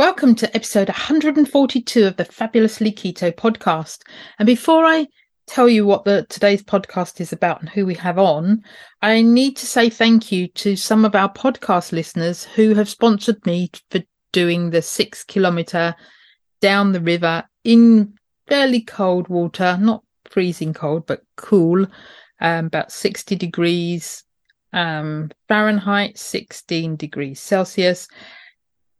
Welcome to episode 142 of the Fabulously Keto podcast. And before I tell you what the today's podcast is about and who we have on, I need to say thank you to some of our podcast listeners who have sponsored me for doing the six kilometer down the river in fairly cold water, not freezing cold, but cool, um, about 60 degrees um, Fahrenheit, 16 degrees Celsius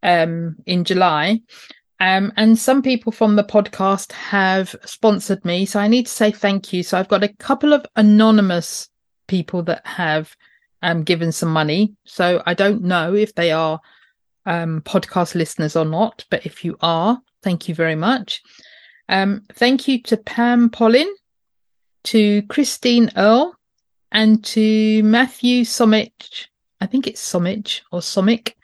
um, in July. Um, and some people from the podcast have sponsored me. So I need to say thank you. So I've got a couple of anonymous people that have um, given some money. So I don't know if they are um, podcast listeners or not, but if you are, thank you very much. Um, thank you to Pam Pollin, to Christine Earl, and to Matthew Somich. I think it's Somich or Somic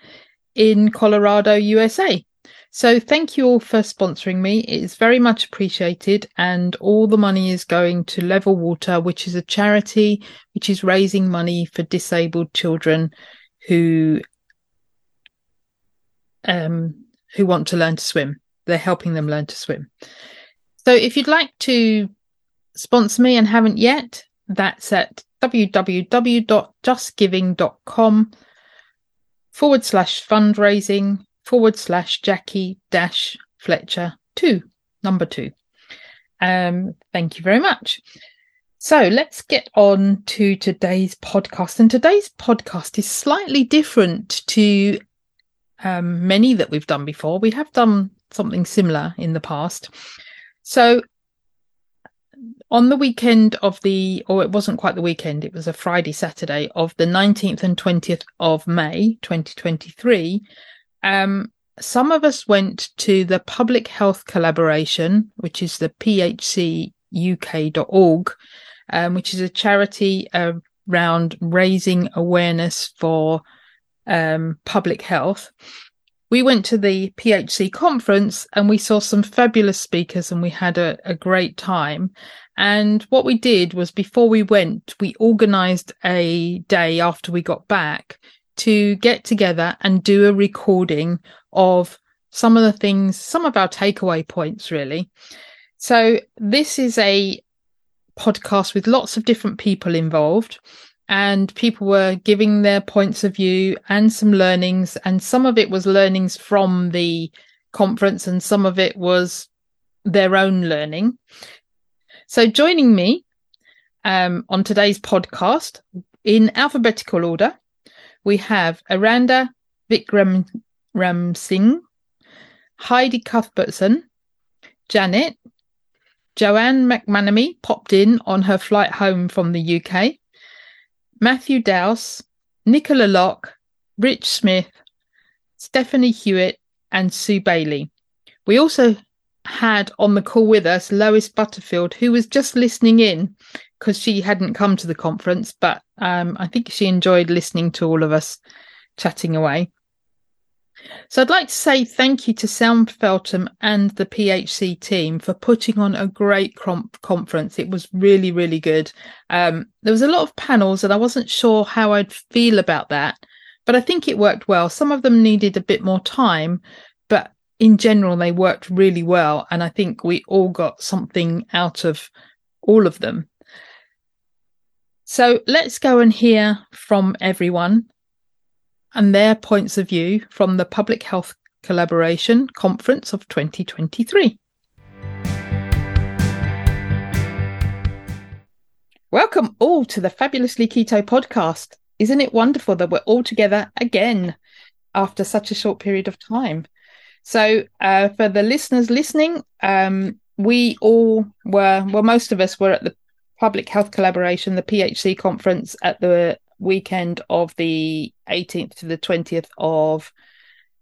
in Colorado, USA. So thank you all for sponsoring me. It is very much appreciated. And all the money is going to Level Water, which is a charity which is raising money for disabled children who um, who want to learn to swim. They're helping them learn to swim. So if you'd like to sponsor me and haven't yet, that's at www.justgiving.com forward slash fundraising forward slash Jackie dash Fletcher two, number two. Um, thank you very much. So let's get on to today's podcast. And today's podcast is slightly different to um, many that we've done before. We have done something similar in the past. So on the weekend of the, or it wasn't quite the weekend, it was a Friday, Saturday of the 19th and 20th of May, 2023. Um, some of us went to the Public Health Collaboration, which is the phcuk.org, um, which is a charity around raising awareness for um, public health we went to the PHC conference and we saw some fabulous speakers and we had a, a great time. And what we did was before we went, we organized a day after we got back to get together and do a recording of some of the things, some of our takeaway points, really. So this is a podcast with lots of different people involved and people were giving their points of view and some learnings and some of it was learnings from the conference and some of it was their own learning. So joining me um, on today's podcast in alphabetical order we have aranda vikram ram singh heidi cuthbertson janet JoAnn McManamy popped in on her flight home from the uk Matthew Dowse, Nicola Lock, Rich Smith, Stephanie Hewitt, and Su Bailey. We also had on the call with us Lois Butterfield, who was just listening in because she hadn't come to the conference, but um, I think she enjoyed listening to all of us chatting away. So I'd like to say thank you to Sam Feltham and the PHC team for putting on a great conference. It was really, really good. Um, there was a lot of panels and I wasn't sure how I'd feel about that, but I think it worked well. Some of them needed a bit more time, but in general, they worked really well. And I think we all got something out of all of them. So let's go and hear from everyone and their points of view from the Public Health Collaboration Conference of 2023. Welcome all to the Fabulously Keto podcast. Isn't it wonderful that we're all together again after such a short period of time? So, uh, for the listeners listening, um, we all were, well, most of us were at the Public Health Collaboration, the PHC conference at the weekend of the 18th to the 20th of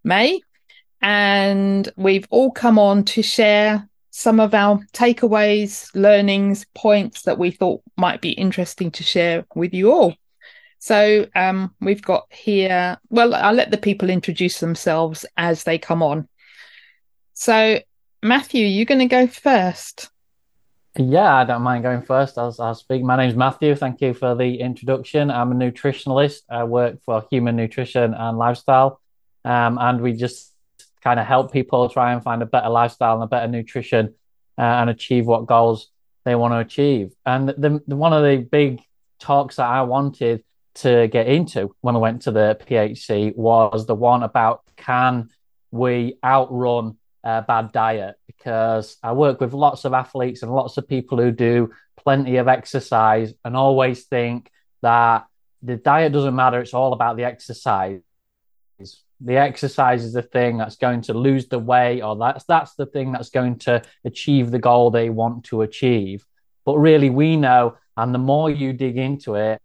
May. And we've all come on to share some of our takeaways, learnings, points that we thought might be interesting to share with you all. So um, we've got here, well, I'll let the people introduce themselves as they come on. So, Matthew, you're going to go first. Yeah, I don't mind going first. I'll, I'll speak. My name's Matthew. Thank you for the introduction. I'm a nutritionalist. I work for Human Nutrition and Lifestyle. Um, and we just kind of help people try and find a better lifestyle and a better nutrition uh, and achieve what goals they want to achieve. And the, the, one of the big talks that I wanted to get into when I went to the PHC was the one about can we outrun a bad diet? Because I work with lots of athletes and lots of people who do plenty of exercise and always think that the diet doesn't matter, it's all about the exercise. The exercise is the thing that's going to lose the weight, or that's that's the thing that's going to achieve the goal they want to achieve. But really, we know, and the more you dig into it,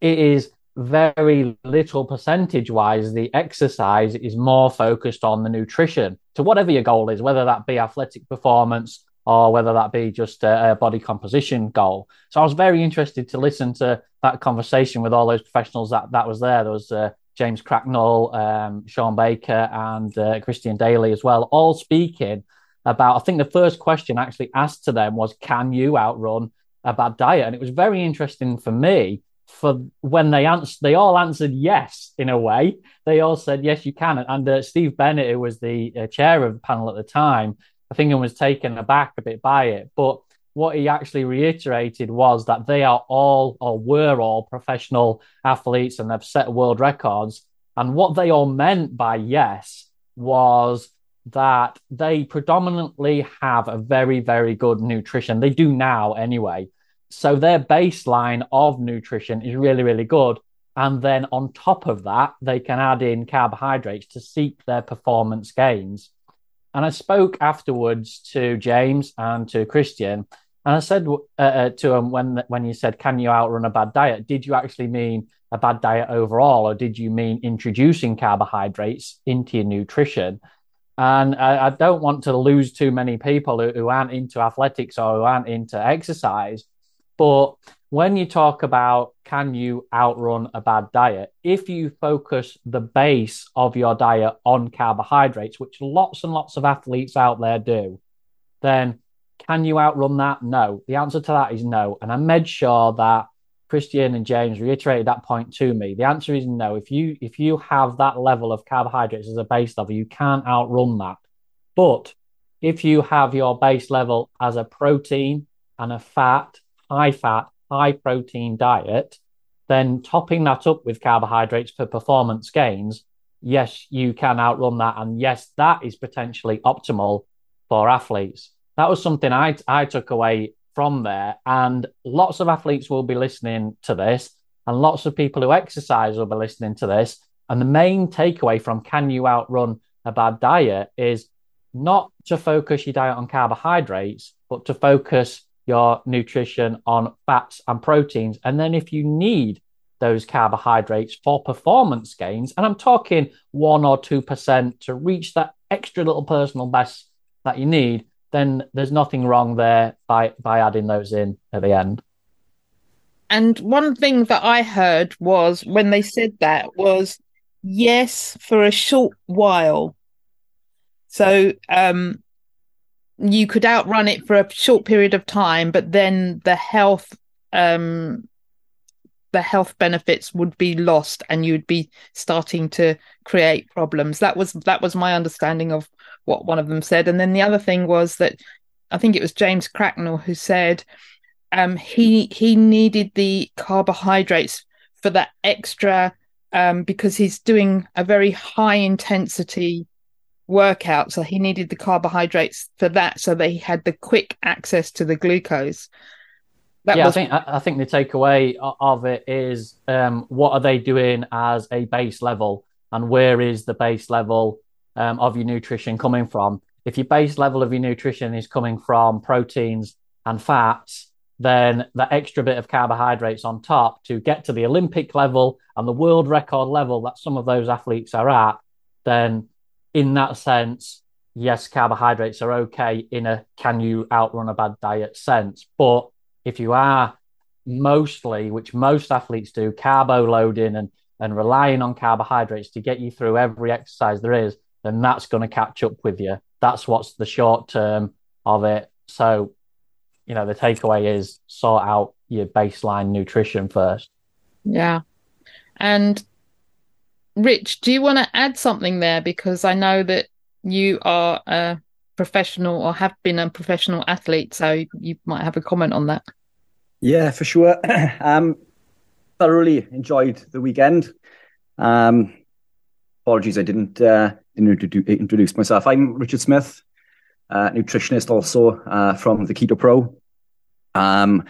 it is very little percentage wise, the exercise is more focused on the nutrition to whatever your goal is, whether that be athletic performance or whether that be just a, a, body composition goal. So I was very interested to listen to that conversation with all those professionals that, that was there. There was uh, James Cracknell, um, Shawn Baker, and uh, Christian Daly as well, all speaking about. I think the first question actually asked to them was, "Can you outrun a bad diet?" And it was very interesting for me for when they answered, they all answered yes in a way. They all said yes, you can. And uh, Steve Bennett, who was the uh, chair of the panel at the time, I think was taken aback a bit by it. But what he actually reiterated was that they are all or were all professional athletes and they've set world records. And what they all meant by yes was that they predominantly have a very, very good nutrition. They do now anyway. So their baseline of nutrition is really, really good. And then on top of that, they can add in carbohydrates to seek their performance gains. And I spoke afterwards to James and to Christian, and I said uh, uh, to him when when you said, "Can you outrun a bad diet?" Did you actually mean a bad diet overall, or did you mean introducing carbohydrates into your nutrition? And I, I don't want to lose too many people who, who aren't into athletics or who aren't into exercise but when you talk about can you outrun a bad diet, if you focus the base of your diet on carbohydrates, which lots and lots of athletes out there do, then can you outrun that? No. The answer to that is no. And I made sure that Christian and James reiterated that point to me. The answer is no. If you if you have that level of carbohydrates as a base level, you can't outrun that. But if you have your base level as a protein and a fat high fat, high protein diet, then topping that up with carbohydrates for performance gains, yes, you can outrun that. And yes, that is potentially optimal for athletes. That was something I, I took away from there. And lots of athletes will be listening to this, and lots of people who exercise will be listening to this. And the main takeaway from can you outrun a bad diet is not to focus your diet on carbohydrates, but to focus your nutrition on fats and proteins. And then if you need those carbohydrates for performance gains, and I'm talking one or 2% to reach that extra little personal best that you need, then there's nothing wrong there by, by adding those in at the end. And one thing that I heard was when they said that was yes, for a short while. So um, you could outrun it for a short period of time, but then the health um the health benefits would be lost and you'd be starting to create problems. That was that was my understanding of what one of them said. And then the other thing was that I think it was James Cracknell who said um he he needed the carbohydrates for that extra um because he's doing a very high intensity workout. So he needed the carbohydrates for that so that he had the quick access to the glucose. That yeah, was... I think I think the takeaway of it is um, what are they doing as a base level, and where is the base level um, of your nutrition coming from? If your base level of your nutrition is coming from proteins and fats, then the extra bit of carbohydrates on top to get to the Olympic level and the world record level that some of those athletes are at, then in that sense, yes, carbohydrates are okay in a can you outrun a bad diet sense. But if you are mostly, which most athletes do, carbo loading and, and relying on carbohydrates to get you through every exercise there is, then that's going to catch up with you. That's what's the short term of it. So you know, the takeaway is sort out your baseline nutrition first. Yeah. And Rich, do you want to add something there? Because I know that you are a professional or have been a professional athlete, so you might have a comment on that. Yeah, for sure. um, thoroughly enjoyed the weekend. Um, apologies, I didn't uh, didn't introduce myself. I'm Richard Smith uh, nutritionist also uh, from the Keto Pro. Um,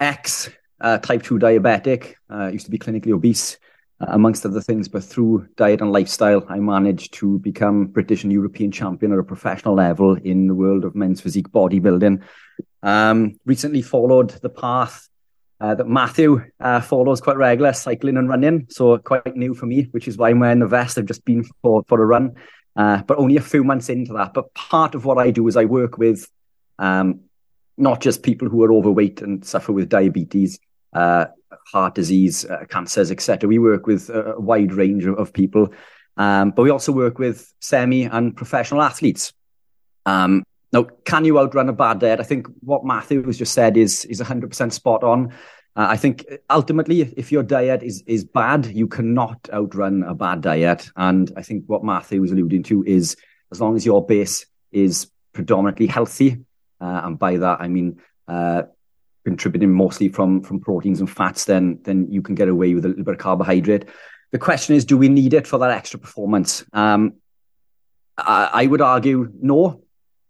ex uh, type 2 diabetic, uh, used to be clinically obese, amongst other things, but through diet and lifestyle, I managed to become British and European champion at a professional level in the world of men's physique bodybuilding. Um, recently followed the path uh, that Matthew uh, follows quite regular, cycling and running. So quite new for me, which is why I'm wearing the vest. I've just been for, for a run uh, but only a few months into that. But part of what I do is I work with um, not just people who are overweight and suffer with diabetes, uh, heart disease, uh, cancers, etc. We work with a, wide range of, of people, um, but we also work with semi and professional athletes. Um, now, can you outrun a bad diet? I think what Matthew has just said is is 100% spot on. Uh, I think ultimately, if your diet is is bad, you cannot outrun a bad diet. And I think what Matthew was alluding to is as long as your base is predominantly healthy, uh, and by that I mean uh, contributing mostly from from proteins and fats, then then you can get away with a little bit of carbohydrate. The question is, do we need it for that extra performance? Um, I, I, would argue no.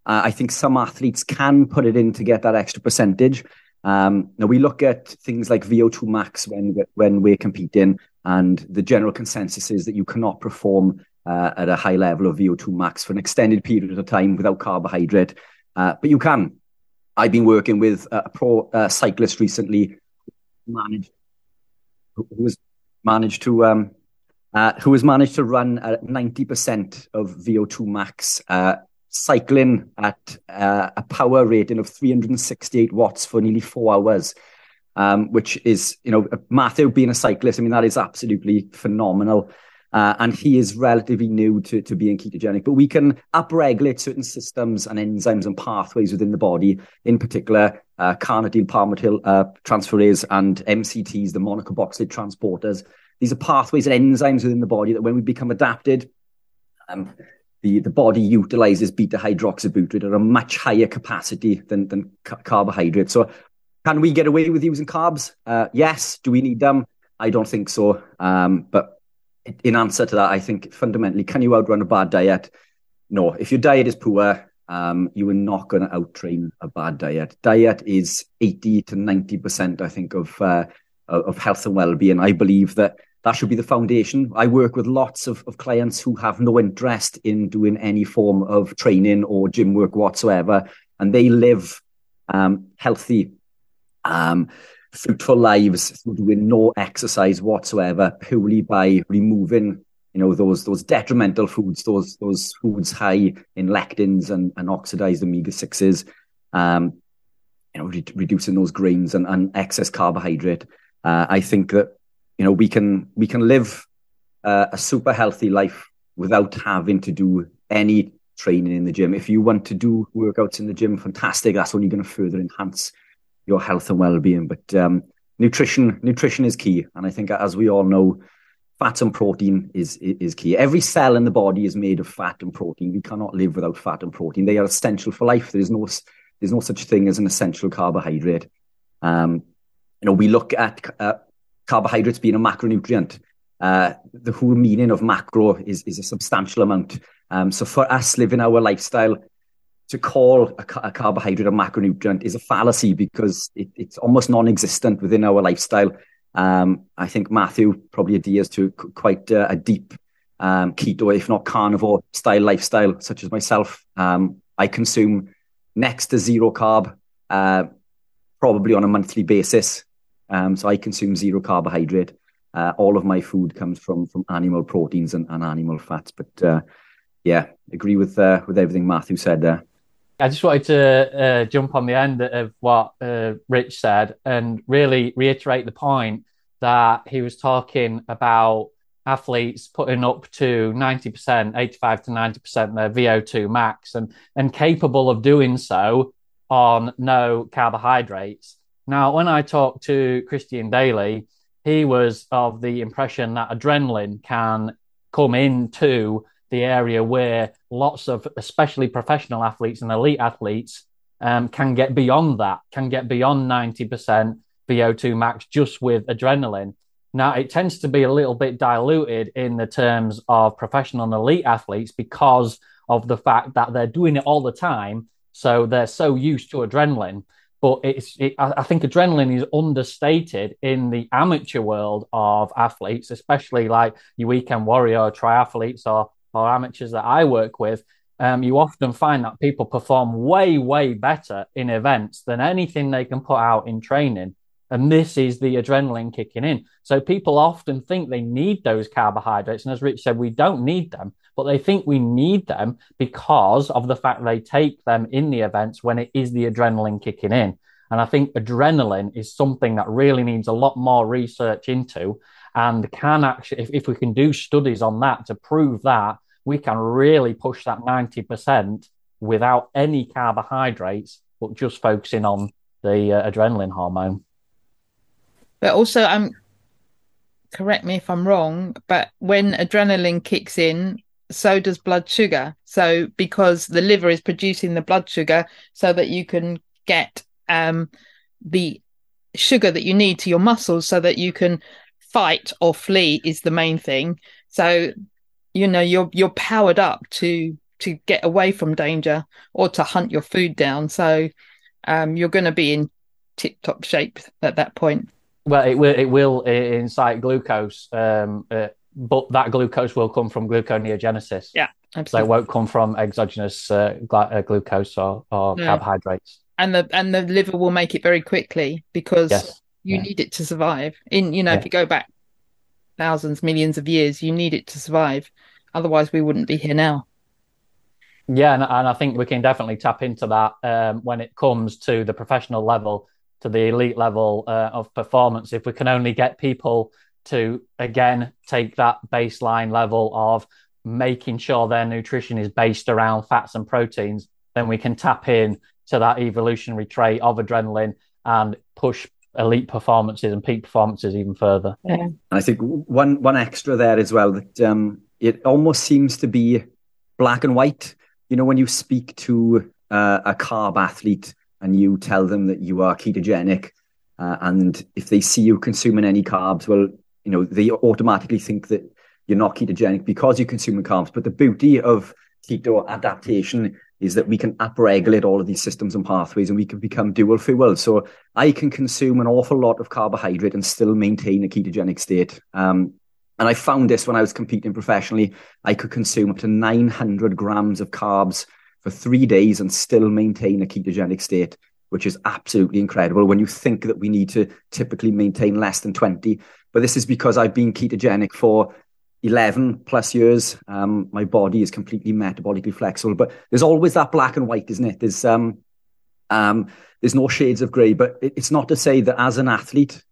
Uh, I think some athletes can put it in to get that extra percentage. Um, now we look at things like VO2 max when when we're competing, and the general consensus is that you cannot perform uh, at a high level of VO2 max for an extended period of time without carbohydrate, uh, but you can. I've been working with a pro uh, cyclist recently, managed who was managed to um, uh, who has managed to run at 90% of VO2 max uh, cycling at uh, a power rating of 368 watts for nearly four hours, um, which is, you know, Matthew being a cyclist, I mean, that is absolutely phenomenal. Uh, and he is relatively new to, to being ketogenic, but we can upregulate certain systems and enzymes and pathways within the body, in particular, uh, carnitine palmitoyl uh, transferase and MCTs, the monocarboxylate transporters. These are pathways and enzymes within the body that when we become adapted, um, the, the body utilizes beta hydroxybutyrate at a much higher capacity than, than ca- carbohydrates. So, can we get away with using carbs? Uh, yes. Do we need them? I don't think so. Um, but in answer to that, I think fundamentally, can you outrun a bad diet? No. If your diet is poor, um, you are not going to outtrain a bad diet. Diet is 80 to 90%, I think, of, uh, of health and well being. I believe that that should be the foundation. I work with lots of, of clients who have no interest in doing any form of training or gym work whatsoever, and they live um, healthy, um, fruitful lives through doing no exercise whatsoever, purely by removing you know those those detrimental foods, those those foods high in lectins and, and oxidized omega sixes, um, you know, re- reducing those grains and, and excess carbohydrate. Uh, I think that you know we can we can live uh, a super healthy life without having to do any training in the gym. If you want to do workouts in the gym, fantastic. That's only going to further enhance your health and well-being. But um, nutrition nutrition is key, and I think as we all know, fat and protein is is key. Every cell in the body is made of fat and protein. We cannot live without fat and protein. They are essential for life. There is no there's no such thing as an essential carbohydrate. Um, you know, we look at uh, carbohydrates being a macronutrient. Uh, the whole meaning of macro is, is a substantial amount. Um, so for us living our lifestyle, to call a, a carbohydrate a macronutrient is a fallacy because it, it's almost non-existent within our lifestyle. Um, I think Matthew probably adheres to quite uh, a deep um, keto, if not carnivore style lifestyle, such as myself. Um, I consume next to zero carb, uh, probably on a monthly basis. Um, so I consume zero carbohydrate. Uh, all of my food comes from from animal proteins and, and animal fats. But uh, yeah, agree with uh, with everything Matthew said there. I just wanted to uh, jump on the end of what uh, Rich said and really reiterate the point that he was talking about athletes putting up to 90%, 85 to 90% their VO2 max and, and capable of doing so on no carbohydrates. Now, when I talked to Christian Daly, he was of the impression that adrenaline can come into the area where lots of, especially professional athletes and elite athletes, um, can get beyond that, can get beyond 90% VO2 max just with adrenaline. Now, it tends to be a little bit diluted in the terms of professional and elite athletes because of the fact that they're doing it all the time. So they're so used to adrenaline. But it's, it, I think adrenaline is understated in the amateur world of athletes, especially like your weekend warrior triathletes or, or amateurs that I work with. Um, you often find that people perform way, way better in events than anything they can put out in training. And this is the adrenaline kicking in. So people often think they need those carbohydrates. And as Rich said, we don't need them, but they think we need them because of the fact they take them in the events when it is the adrenaline kicking in. And I think adrenaline is something that really needs a lot more research into and can actually, if, if we can do studies on that to prove that, we can really push that 90% without any carbohydrates, but just focusing on the uh, adrenaline hormone. But also, I'm um, correct me if I'm wrong, but when adrenaline kicks in, so does blood sugar. So because the liver is producing the blood sugar so that you can get um, the sugar that you need to your muscles so that you can fight or flee is the main thing. So you know you're you're powered up to to get away from danger or to hunt your food down. So um, you're going to be in tip top shape at that point. Well, it will it will incite glucose, um, uh, but that glucose will come from gluconeogenesis. Yeah, absolutely. So it won't come from exogenous uh, gl- uh, glucose or, or yeah. carbohydrates. And the and the liver will make it very quickly because yes. you yeah. need it to survive. In you know, yeah. if you go back thousands, millions of years, you need it to survive. Otherwise, we wouldn't be here now. Yeah, and, and I think we can definitely tap into that um, when it comes to the professional level to the elite level uh, of performance if we can only get people to again take that baseline level of making sure their nutrition is based around fats and proteins then we can tap in to that evolutionary trait of adrenaline and push elite performances and peak performances even further yeah. i think one one extra there as well that um, it almost seems to be black and white you know when you speak to uh, a carb athlete and you tell them that you are ketogenic, uh, and if they see you consuming any carbs, well, you know, they automatically think that you're not ketogenic because you're consuming carbs. But the beauty of keto adaptation is that we can upregulate all of these systems and pathways and we can become dual fuel. So I can consume an awful lot of carbohydrate and still maintain a ketogenic state. Um, and I found this when I was competing professionally. I could consume up to 900 grams of carbs for three days and still maintain a ketogenic state, which is absolutely incredible when you think that we need to typically maintain less than 20. But this is because I've been ketogenic for 11 plus years. Um, my body is completely metabolically flexible, but there's always that black and white, isn't it? There's, um, um, there's no shades of grey, but it's not to say that as an athlete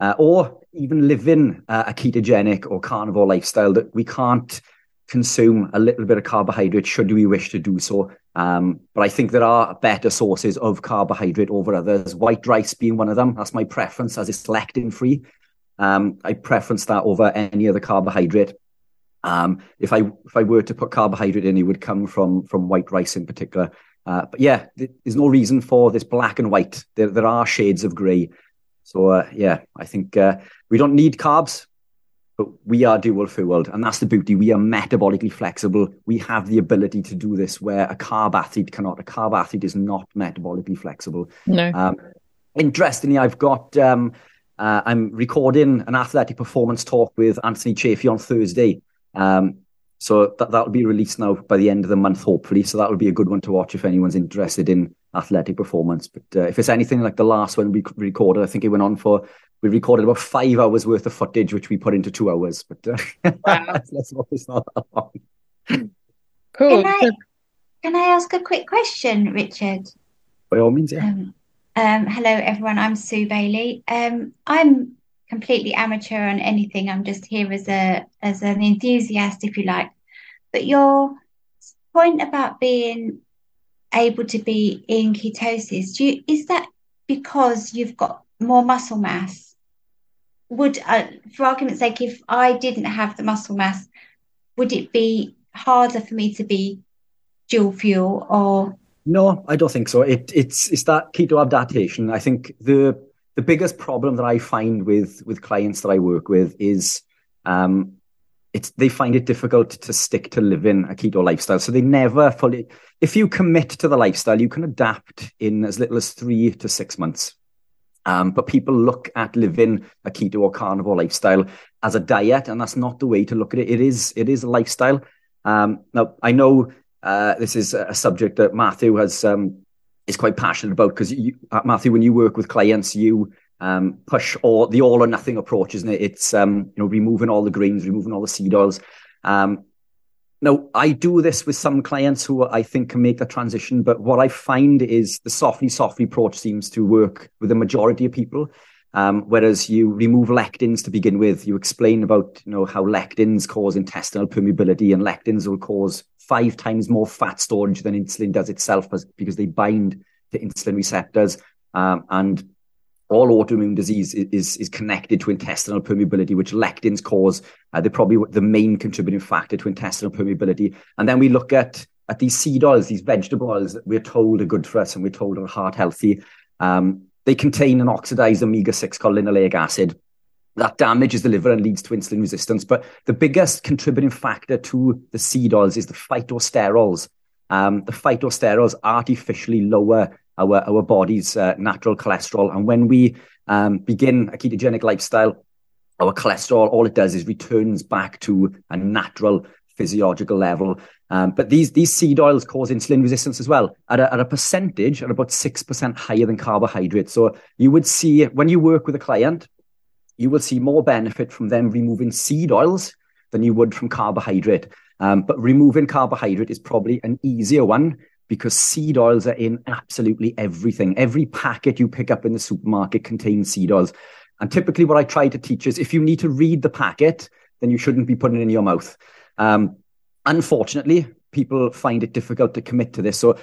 uh, or even living uh, a ketogenic or carnivore lifestyle that we can't consume a little bit of carbohydrate should we wish to do so. Um, but I think there are better sources of carbohydrate over others, white rice being one of them. That's my preference as it's lectin free. Um, I preference that over any other carbohydrate. Um, if I if I were to put carbohydrate in, it would come from from white rice in particular. Uh, but yeah, th- there's no reason for this black and white. There there are shades of grey. So uh, yeah, I think uh, we don't need carbs but we are dual fueled, and that's the beauty. We are metabolically flexible. We have the ability to do this where a carb athlete cannot. A carb athlete is not metabolically flexible. No. Um, interestingly, I've got. Um, uh, I'm recording an athletic performance talk with Anthony Chaffee on Thursday. Um, so that, that'll be released now by the end of the month, hopefully. So that will be a good one to watch if anyone's interested in athletic performance. But uh, if it's anything like the last one we recorded, I think it went on for, we recorded about five hours worth of footage, which we put into two hours. But uh, wow. let's hope it's not that long. Cool. Can I, can I ask a quick question, Richard? By all means, yeah. Um, um, hello, everyone. I'm Su Bailey. Um, I'm completely amateur on anything. I'm just here as a as an enthusiast, if you like. But your point about being able to be in ketosis, you, is that because you've got more muscle mass? Would, uh, for argument's sake, if I didn't have the muscle mass, would it be harder for me to be dual fuel or no, I don't think so. It, it's it's that keto adaptation. I think the the biggest problem that I find with with clients that I work with is um, it's they find it difficult to stick to living a keto lifestyle. So they never fully. If you commit to the lifestyle, you can adapt in as little as three to six months. Um, but people look at living a keto or carnivore lifestyle as a diet, and that's not the way to look at it. It is it is a lifestyle. Um, now I know uh, this is a subject that Matthew has um, is quite passionate about because uh, Matthew, when you work with clients, you um, push all the all or nothing approach, isn't it? It's um, you know removing all the greens, removing all the seed oils. Um, now, I do this with some clients who I think can make the transition, but what I find is the softly, softly approach seems to work with the majority of people. Um, whereas you remove lectins to begin with, you explain about you know how lectins cause intestinal permeability, and lectins will cause five times more fat storage than insulin does itself because they bind to insulin receptors. Um, and all autoimmune disease is, is connected to intestinal permeability, which lectins cause. Uh, they're probably the main contributing factor to intestinal permeability. And then we look at, at these seed oils, these vegetable oils that we're told are good for us and we're told are heart healthy. Um, they contain an oxidized omega 6 called linoleic acid that damages the liver and leads to insulin resistance. But the biggest contributing factor to the seed oils is the phytosterols. Um, the phytosterols artificially lower our, our body's uh, natural cholesterol. And when we um, begin a ketogenic lifestyle, our cholesterol, all it does is returns back to a natural physiological level. Um, but these, these seed oils cause insulin resistance as well at a, at a percentage at about 6% higher than carbohydrates. So you would see when you work with a client, you will see more benefit from them removing seed oils than you would from carbohydrate. Um, but removing carbohydrate is probably an easier one because seed oils are in absolutely everything. Every packet you pick up in the supermarket contains seed oils. And typically, what I try to teach is if you need to read the packet, then you shouldn't be putting it in your mouth. Um, unfortunately, people find it difficult to commit to this. So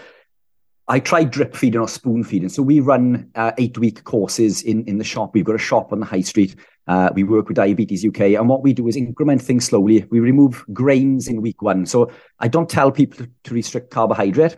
I try drip feeding or spoon feeding. So we run uh, eight week courses in, in the shop. We've got a shop on the high street. Uh, we work with Diabetes UK. And what we do is increment things slowly. We remove grains in week one. So I don't tell people to restrict carbohydrate.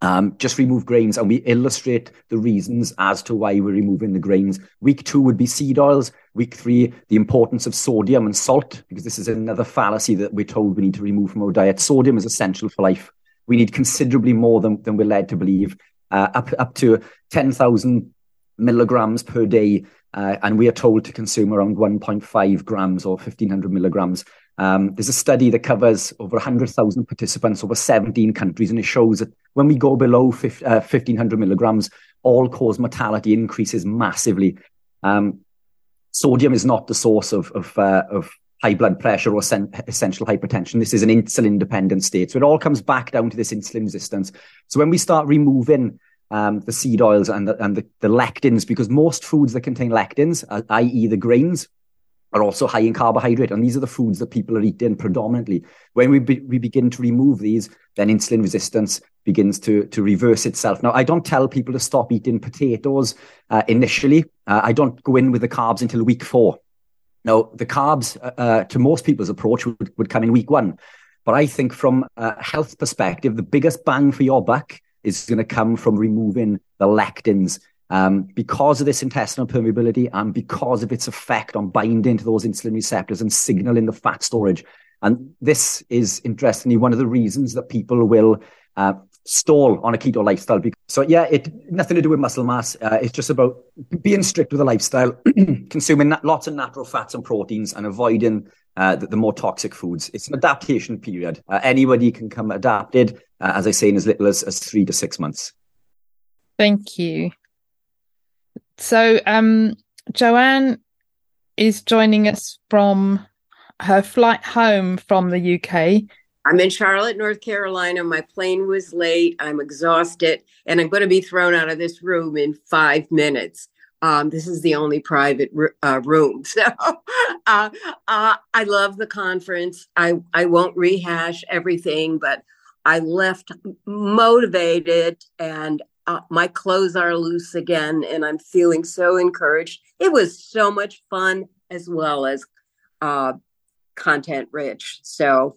Um, just remove grains and we illustrate the reasons as to why we're removing the grains. Week two would be seed oils. Week three, the importance of sodium and salt, because this is another fallacy that we're told we need to remove from our diet. Sodium is essential for life we need considerably more than, than we're led to believe, uh, up, up to 10,000 milligrams per day. Uh, and we are told to consume around 1.5 grams or 1500 milligrams. Um, there's a study that covers over 100,000 participants over 17 countries, and it shows that when we go below 50, uh, 1500 milligrams, all cause mortality increases massively. Um, sodium is not the source of, of, uh, of high blood pressure or sen- essential hypertension. This is an insulin dependent state. So it all comes back down to this insulin resistance. So when we start removing um, the seed oils and the, and the, the lectins, because most foods that contain lectins, uh, i.e., the grains, are also high in carbohydrate, and these are the foods that people are eating predominantly. When we be, we begin to remove these, then insulin resistance begins to to reverse itself. Now, I don't tell people to stop eating potatoes uh, initially. Uh, I don't go in with the carbs until week four. Now, the carbs, uh, uh, to most people's approach, would, would come in week one. But I think from a health perspective, the biggest bang for your buck is going to come from removing the lectins um, because of this intestinal permeability and because of its effect on binding to those insulin receptors and signaling the fat storage. And this is interestingly one of the reasons that people will uh, stall on a keto lifestyle. So yeah, it nothing to do with muscle mass. Uh, it's just about being strict with a lifestyle, consuming lots of natural fats and proteins, and avoiding uh, the, the, more toxic foods. It's an adaptation period. Uh, anybody can come adapted, uh, as I say, in as little as, as three to six months. Thank you. So, um, JoAnn is joining us from her flight home from the UK. I'm in Charlotte, North Carolina. My plane was late. I'm exhausted, and I'm going to be thrown out of this room in five minutes. Um, this is the only private uh, room, so uh, uh, I love the conference. I I won't rehash everything, but I left motivated and uh, my clothes are loose again and I'm feeling so encouraged. It was so much fun as well as uh, content rich. So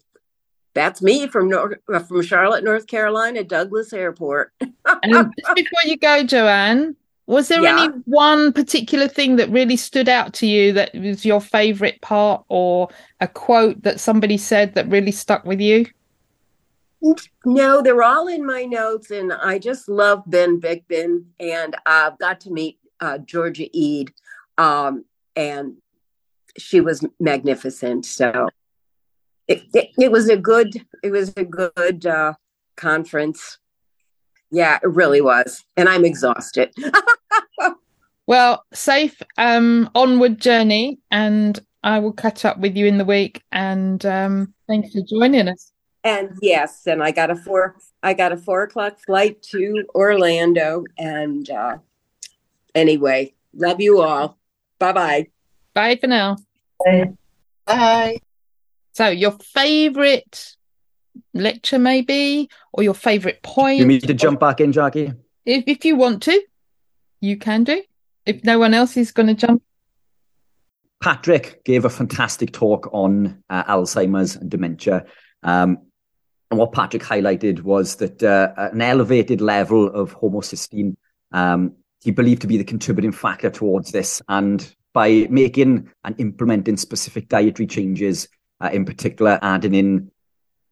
that's me from North, uh, from Charlotte, North Carolina, Douglas Airport. and before you go, JoAnn, was there yeah. any one particular thing that really stood out to you that was your favorite part, or a quote that somebody said that really stuck with you? No, they're all in my notes, and I just love Ben Bikman, and I've got to meet uh, Georgia Ede, um, and she was magnificent. So it, it, it, was a good, it was a good uh, conference. Yeah, it really was, and I'm exhausted. well, safe um, onward journey, and I will catch up with you in the week. And um, thanks for joining us. And yes, and I got a four I got a four o'clock flight to Orlando. And uh anyway, love you all. Bye bye. Bye for now. Bye. Bye. So your favorite lecture maybe or your favorite point? You need to jump back in, Jackie? If if you want to, you can do. If no one else is gonna jump. Patrick gave a fantastic talk on uh, Alzheimer's and dementia. Um, and what Patrick highlighted was that uh, an elevated level of homocysteine um, he believed to be the contributing factor towards this. And by making and implementing specific dietary changes, uh, in particular adding in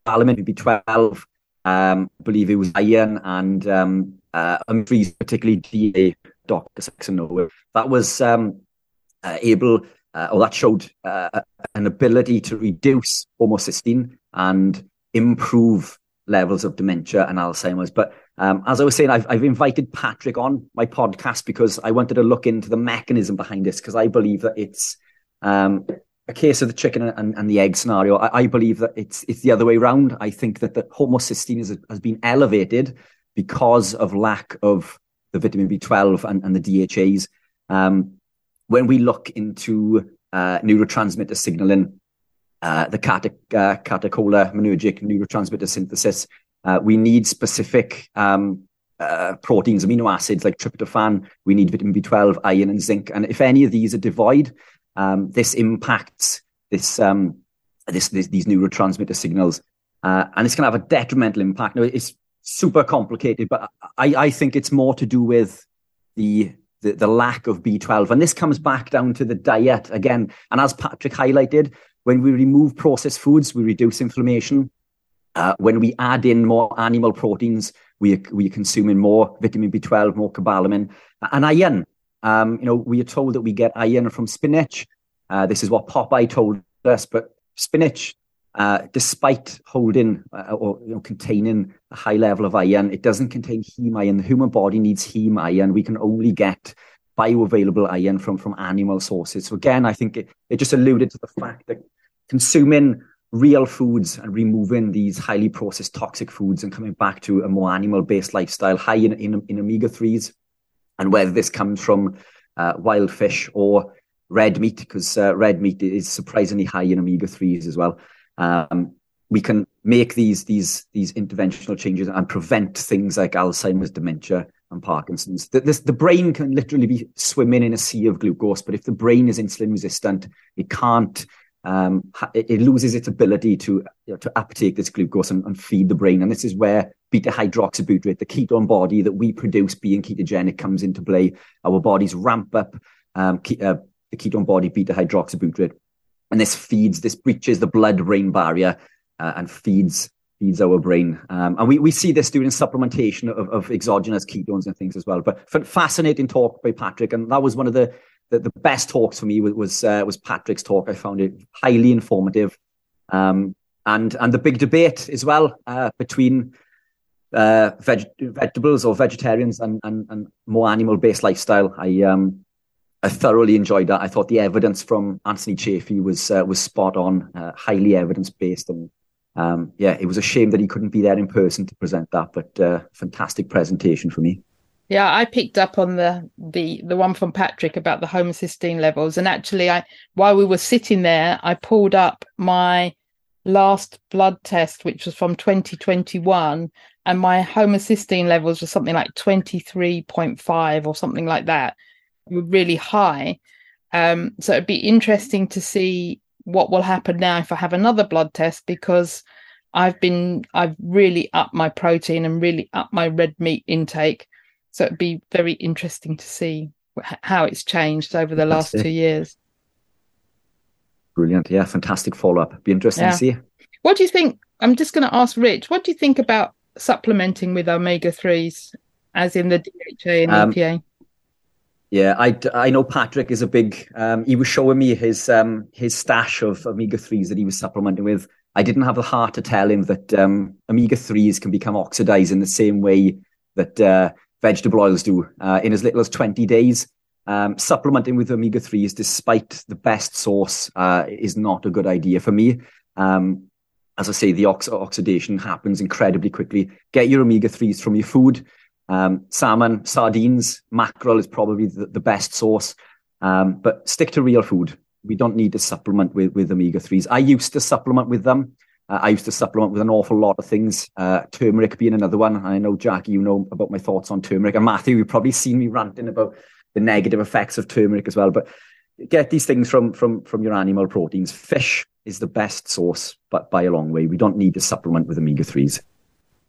vitamin B12, um, I believe it was iron and um, uh, particularly DA, Dr. Saxon that was um, uh, able, uh, or that showed uh, an ability to reduce homocysteine and improve levels of dementia and Alzheimer's. But um, as I was saying, I've, I've invited Patrick on my podcast because I wanted to look into the mechanism behind this because I believe that it's um, a case of the chicken and, and the egg scenario. I, I, believe that it's it's the other way around. I think that the homocysteine has been elevated because of lack of the vitamin B12 and, and the DHAs. Um, when we look into uh, neurotransmitter signaling, uh, the cate- uh, neurotransmitter synthesis. Uh, we need specific um, uh, proteins, amino acids like tryptophan. We need vitamin B12, iron, and zinc. And if any of these are devoid, um, this impacts this, um, this, this, these neurotransmitter signals, uh, and it's going to have a detrimental impact. Now, it's super complicated, but I, I think it's more to do with the the, the lack of B12. And this comes back down to the diet again. And as Patrick highlighted, when we remove processed foods, we reduce inflammation. Uh, when we add in more animal proteins, we are, we are consuming more vitamin B12, more cobalamin, and iron. Um, you know, we are told that we get iron from spinach. Uh, this is what Popeye told us, but spinach, uh, despite holding uh, or you know, containing a high level of iron, it doesn't contain heme iron. The human body needs heme iron. We can only get bioavailable iron from from animal sources. So again, I think it, it just alluded to the fact that consuming real foods and removing these highly processed toxic foods and coming back to a more animal based lifestyle high in, in, in omega 3s and whether this comes from uh, wild fish or red meat because uh, red meat is surprisingly high in omega 3s as well. Um, we can make these these these interventional changes and prevent things like alzheimer's dementia and parkinson's. The, this, the brain can literally be swimming in a sea of glucose but if the brain is insulin resistant it can't um, it, loses its ability to you know, to uptake this glucose and, and, feed the brain. And this is where beta hydroxybutyrate, the ketone body that we produce being ketogenic comes into play. Our bodies ramp up um, ke- uh, the ketone body beta hydroxybutyrate. And this feeds, this breaches the blood brain barrier uh, and feeds feeds our brain. Um, and we, we see this during supplementation of, of exogenous ketones and things as well. But fascinating talk by Patrick. And that was one of the, the, the best talks for me was, was, uh, was Patrick's talk. I found it highly informative. Um, and, and the big debate as well uh, between uh, veg- vegetables or vegetarians and, and, and more animal based lifestyle. I, um, I thoroughly enjoyed that. I thought the evidence from Anthony Chaffee was uh, was spot on, uh, highly evidence based, and um, yeah, it was a shame that he couldn't be there in person to present that. But uh, fantastic presentation for me. Yeah, I picked up on the the the one from Patrick about the homocysteine levels, and actually, I while we were sitting there, I pulled up my last blood test, which was from 2021, and my homocysteine levels were something like 23.5 or something like that were really high. Um, so it'd be interesting to see what will happen now if I have another blood test because I've been I've really upped my protein and really upped my red meat intake. So it'd be very interesting to see how it's changed over the last two years. Brilliant. Yeah, fantastic follow up. Be interesting yeah. to see. What do you think? I'm just going to ask Rich, what do you think about supplementing with omega 3s, as in the DHA and um, EPA? Yeah, I, I know Patrick is a big. Um, he was showing me his um, his stash of omega threes that he was supplementing with. I didn't have the heart to tell him that um, omega threes can become oxidized in the same way that uh, vegetable oils do uh, in as little as twenty days. Um, supplementing with omega threes, despite the best source, uh, is not a good idea for me. Um, as I say, the ox- oxidation happens incredibly quickly. Get your omega threes from your food. Um, salmon, sardines, mackerel is probably the, the best source. Um, but stick to real food. We don't need to supplement with, with omega 3s. I used to supplement with them. Uh, I used to supplement with an awful lot of things, uh, turmeric being another one. I know, Jackie, you know about my thoughts on turmeric. And Matthew, you've probably seen me ranting about the negative effects of turmeric as well. But get these things from, from, from your animal proteins. Fish is the best source, but by a long way. We don't need to supplement with omega 3s.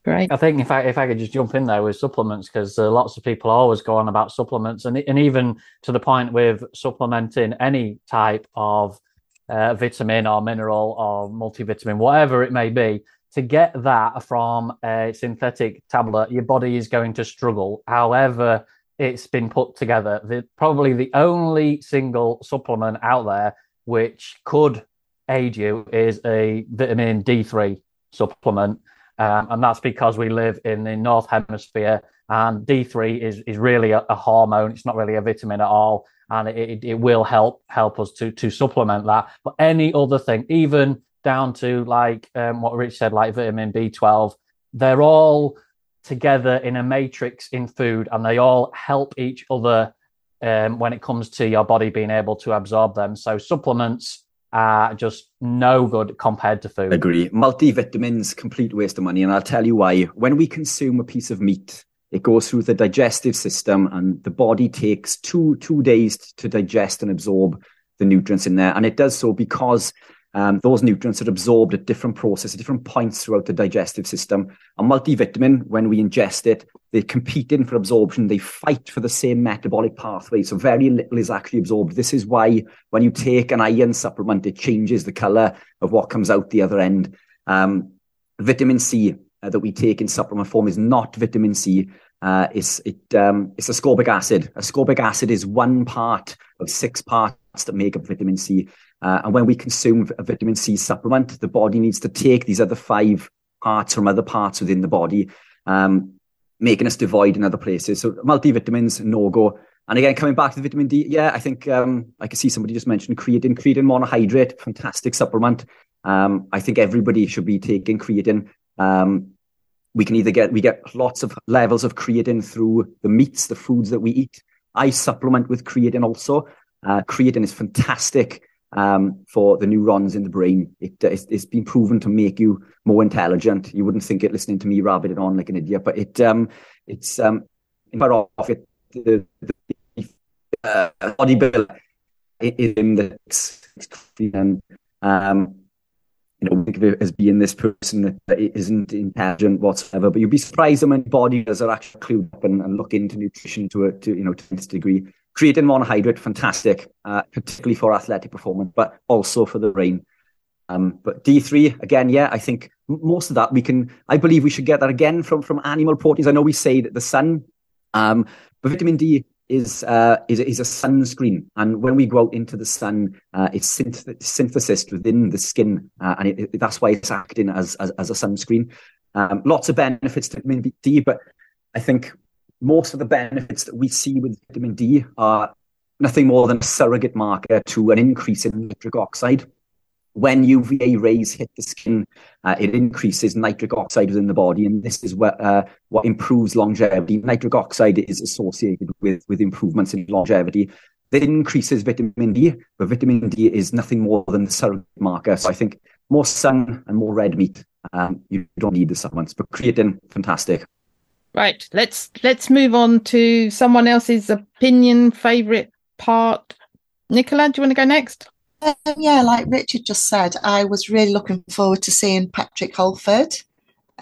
Great. I think if I if I could just jump in there with supplements because uh, lots of people always go on about supplements and and even to the point with supplementing any type of uh, vitamin or mineral or multivitamin, whatever it may be, to get that from a synthetic tablet, your body is going to struggle. However, it's been put together. The, probably the only single supplement out there which could aid you is a vitamin D3 supplement um, and that's because we live in the North Hemisphere, and D3 is, is really a, a hormone. It's not really a vitamin at all. And it, it, will help help us to, to supplement that. But any other thing, even down to like um, what Rich said, like vitamin B12, they're all together in a matrix in food and they all help each other um, when it comes to your body being able to absorb them. So supplements are just no good compared to food. Agree. Multivitamins, complete waste of money. And I'll tell you why. When we consume a piece of meat, it goes through the digestive system and the body takes two, two days to digest and absorb the nutrients in there. And it does so because um, those nutrients are absorbed at different processes, different points throughout the digestive system. A multivitamin, when we ingest it, they compete in for absorption. They fight for the same metabolic pathway. So very little is actually absorbed. This is why when you take an iron supplement, it changes the color of what comes out the other end. Um, vitamin C uh, that we take in supplement form is not vitamin C. Uh, it's it um, it's ascorbic acid. Ascorbic acid is one part of six parts that make up vitamin C. Uh, and when we consume a vitamin C supplement, the body needs to take these other five parts from other parts within the body, um, making us devoid in other places. So multivitamins, no go. And again, coming back to the vitamin D, yeah, I think um, I can see somebody just mentioned creatine. Creatine monohydrate, fantastic supplement. Um, I think everybody should be taking creatine. Um, we can either get we get lots of levels of creatine through the meats, the foods that we eat. I supplement with creatine also. Uh, creatine is fantastic um, for the neurons in the brain. It, it's, it's been proven to make you more intelligent. You wouldn't think it listening to me rabbiting on like an idiot, but it um, it's um, part of it, the, the uh, bodybuilder in the um, you know, think of it as being this person that isn't intelligent whatsoever. But you'd be surprised how many bodybuilders are actually clued up and, and look into nutrition to a to you know to this degree. Creatine monohydrate, fantastic, uh, particularly for athletic performance, but also for the brain. Um, but D3 again, yeah, I think most of that we can. I believe we should get that again from from animal proteins. I know we say that the sun, um, but vitamin D is uh, is, is a sunscreen, and when we go out into the sun, uh, it's synth- synthesized within the skin, uh, and it, it, that's why it's acting as as, as a sunscreen. Um, lots of benefits to vitamin D, but I think most of the benefits that we see with vitamin D are nothing more than a surrogate marker to an increase in nitric oxide when UVA rays hit the skin, uh, it increases nitric oxide within the body, and this is what uh, what improves longevity. Nitric oxide is associated with with improvements in longevity. That increases vitamin D, but vitamin D is nothing more than the surrogate marker. So I think more sun and more red meat. Um, you don't need the supplements, but creatine, fantastic. Right, let's let's move on to someone else's opinion, favorite part. Nicola, do you want to go next? Um, yeah, like Richard just said, I was really looking forward to seeing Patrick Holford.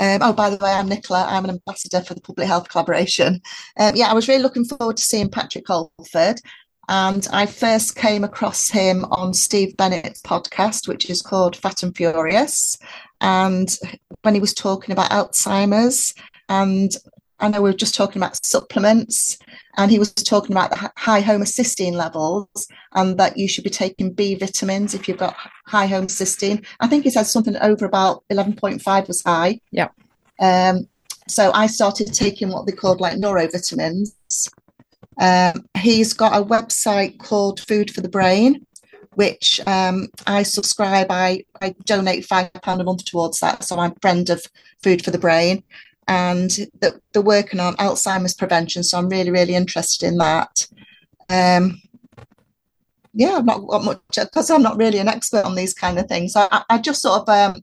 Um, oh, by the way, I'm Nicola. I'm an ambassador for the Public Health Collaboration. Um, yeah, I was really looking forward to seeing Patrick Holford. And I first came across him on Steve Bennett's podcast, which is called Fat and Furious. And when he was talking about Alzheimer's, and I know we were just talking about supplements, and he was talking about the high homocysteine levels and that you should be taking B vitamins if you've got high homocysteine. I think he said something over about 11.5 was high. Yeah. Um, so I started taking what they called like neurovitamins. Um, he's got a website called Food for the Brain, which um, I subscribe. I, I donate £5 a month towards that. So I'm a friend of Food for the Brain and that they're working on Alzheimer's prevention. So I'm really, really interested in that. Um, yeah, I'm not got much because I'm not really an expert on these kind of things. I, I just sort of um,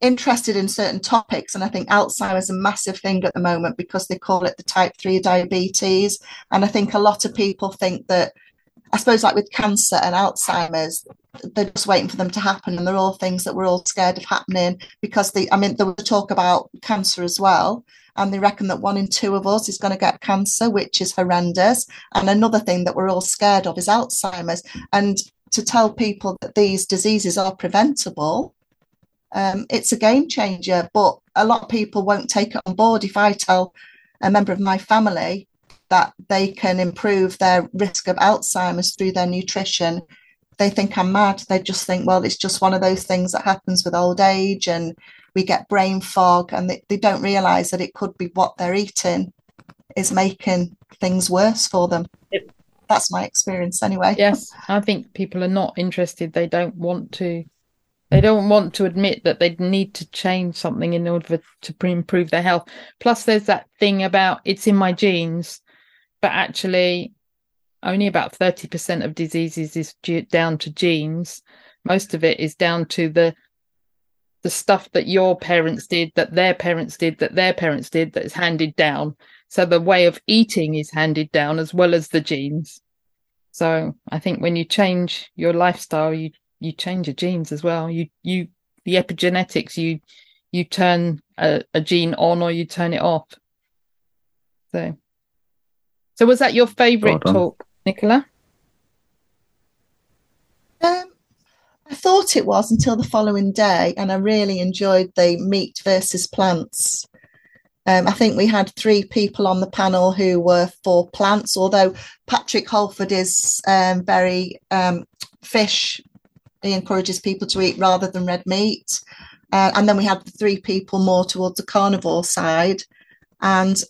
interested in certain topics, and I think Alzheimer's a massive thing at the moment because they call it the type three diabetes, and I think a lot of people think that I suppose like with cancer and Alzheimer's, they're just waiting for them to happen, and they're all things that we're all scared of happening because they. I mean, there was talk about cancer as well, and they reckon that one in two of us is going to get cancer, which is horrendous. And another thing that we're all scared of is Alzheimer's, and to tell people that these diseases are preventable. Um, it's a game changer, but a lot of people won't take it on board if I tell a member of my family that they can improve their risk of Alzheimer's through their nutrition, they think I'm mad. They just think, well, it's just one of those things that happens with old age and we get brain fog, and they, they don't realize that it could be what they're eating is making things worse for them. Yep. That's my experience anyway. Yes, I think people are not interested. They don't want to. They don't want to admit that they need to change something in order to improve their health. Plus, there's that thing about it's in my genes but actually only about 30% of diseases is down to genes. Most of it is down to the the stuff that your parents did that their parents did that their parents did that is handed down. So the way of eating is handed down as well as the genes. So i think when you change your lifestyle you you change your genes as well. You you the epigenetics you you turn a, a gene on or you turn it off. So so was that your favourite talk, Nicola? Um, I thought it was until the following day, and I really enjoyed the meat versus plants. Um, I think we had three people on the panel who were for plants, although Patrick Holford is um, very um, fish. He encourages people to eat rather than red meat. Uh, and then we had three people more towards the carnivore side. And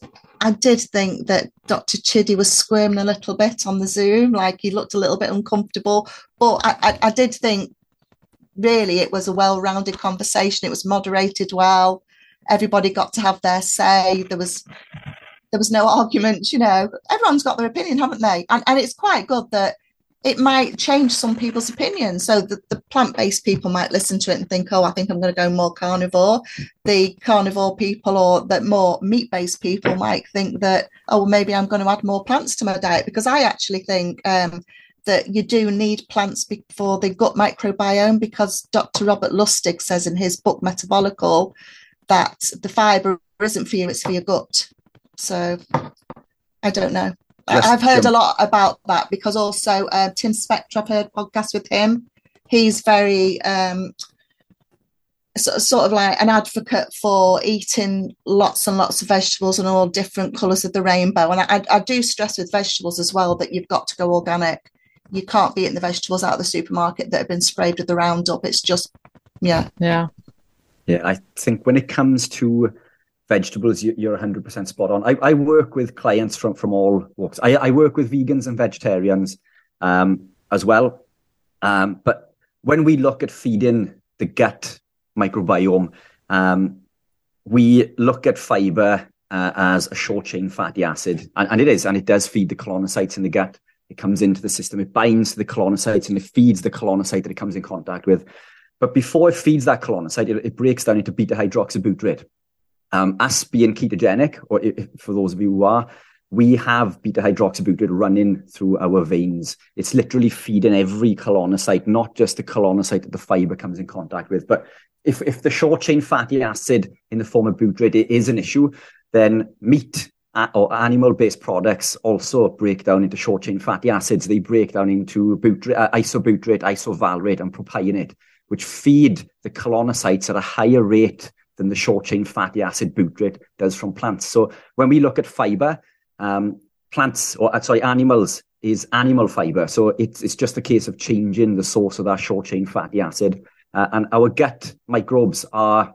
I did think that Dr. Chidi was squirming a little bit on the Zoom, like he looked a little bit uncomfortable. But I, I, I did think really it was a well rounded conversation. It was moderated well. Everybody got to have their say. There was there was no argument, you know. Everyone's got their opinion, haven't they? And and it's quite good that it might change some people's opinions. So the, the plant based people might listen to it and think, oh, I think I'm going to go more carnivore. The carnivore people or that more meat based people might think that, oh, maybe I'm going to add more plants to my diet because I actually think um, that you do need plants for the gut microbiome because Dr. Robert Lustig says in his book Metabolical that the fibre isn't for you, it's for your gut. So I don't know. Let's I've heard jump. a lot about that because also uh, Tim Spector, I've heard podcasts with him. He's very um, sort of like an advocate for eating lots and lots of vegetables and all different colours of the rainbow. And I, I, do stress with vegetables as well that you've got to go organic. You can't be eating the vegetables out of the supermarket that have been sprayed with the Roundup. It's just, yeah. Yeah. Yeah, I think when it comes to vegetables, you're 100% spot on. I, I work with clients from, from all walks. I, I work with vegans and vegetarians um, as well. Um, but when we look at feeding the gut microbiome, um, we look at fiber uh, as a short chain fatty acid, and, and, it is, and it does feed the colonocytes in the gut. It comes into the system, it binds to the colonocytes, and it feeds the colonocyte that it comes in contact with. But before it feeds that colonocyte, it, it breaks down into beta hydroxybutyrate. Um, us being ketogenic, or if, for those of you who are, we have beta hydroxybutyrate running through our veins. It's literally feeding every colonocyte, not just the colonocyte that the fiber comes in contact with. But if, if the short chain fatty acid in the form of butyrate is an issue, then meat or animal based products also break down into short chain fatty acids. They break down into butyrate, uh, isobutyrate, isovalerate, and propionate, which feed the colonocytes at a higher rate than the short chain fatty acid butyrate does from plants. So when we look at fiber, um, plants or uh, sorry, animals is animal fiber. So it's it's just a case of changing the source of that short chain fatty acid. Uh, and our gut microbes are,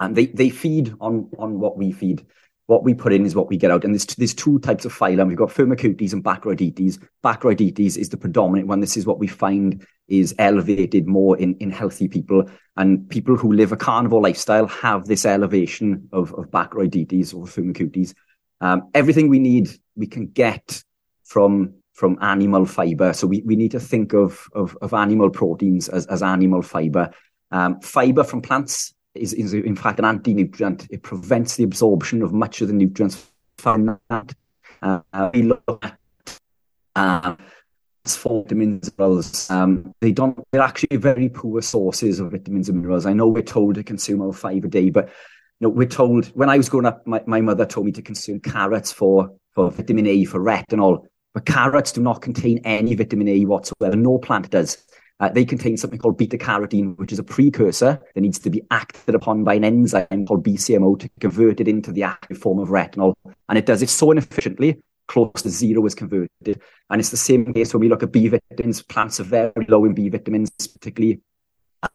and they they feed on on what we feed. What we put in is what we get out. And there's, there's two types of phylum. We've got Firmicutes and Bacteroidetes. Bacteroidetes is the predominant one. This is what we find is elevated more in, in healthy people. And people who live a carnivore lifestyle have this elevation of, of Bacteroidetes or Firmicutes. Um, everything we need, we can get from from animal fiber. So we, we need to think of, of, of animal proteins as, as animal fiber. Um, fiber from plants is, is in fact an anti-nutrient. It prevents the absorption of much of the nutrients found. Uh, we look at uh, for vitamins and minerals. Um, they don't. They're actually very poor sources of vitamins and minerals. I know we're told to consume about five a day, but know, we're told when I was growing up, my, my mother told me to consume carrots for, for vitamin A, for retinol. But carrots do not contain any vitamin A whatsoever. No plant does. Uh, they contain something called beta carotene, which is a precursor that needs to be acted upon by an enzyme called BCMO to convert it into the active form of retinol. And it does it so inefficiently, close to zero is converted. And it's the same case when we look at B vitamins. Plants are very low in B vitamins, particularly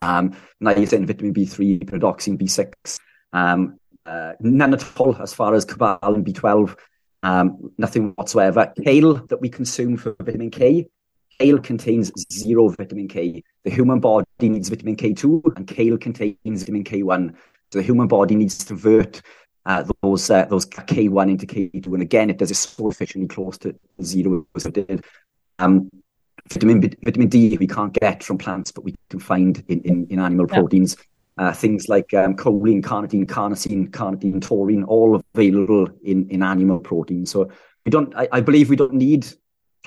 um, niacin, vitamin B3, pyridoxine, B6. Um, uh, none at all as far as cobalt and B12, um, nothing whatsoever. Kale that we consume for vitamin K, kale contains zero vitamin K. The human body needs vitamin K2 and kale contains vitamin K1. So the human body needs to convert uh, those uh, those K1 into K2. And again, it does it so efficiently close to zero as it did. Um, vitamin, vitamin D we can't get from plants, but we can find in, in, in animal yeah. proteins. Uh, things like um, choline, carnitine, carnosine, carnitine, taurine, all available in, in animal protein. So we don't, I, I believe we don't need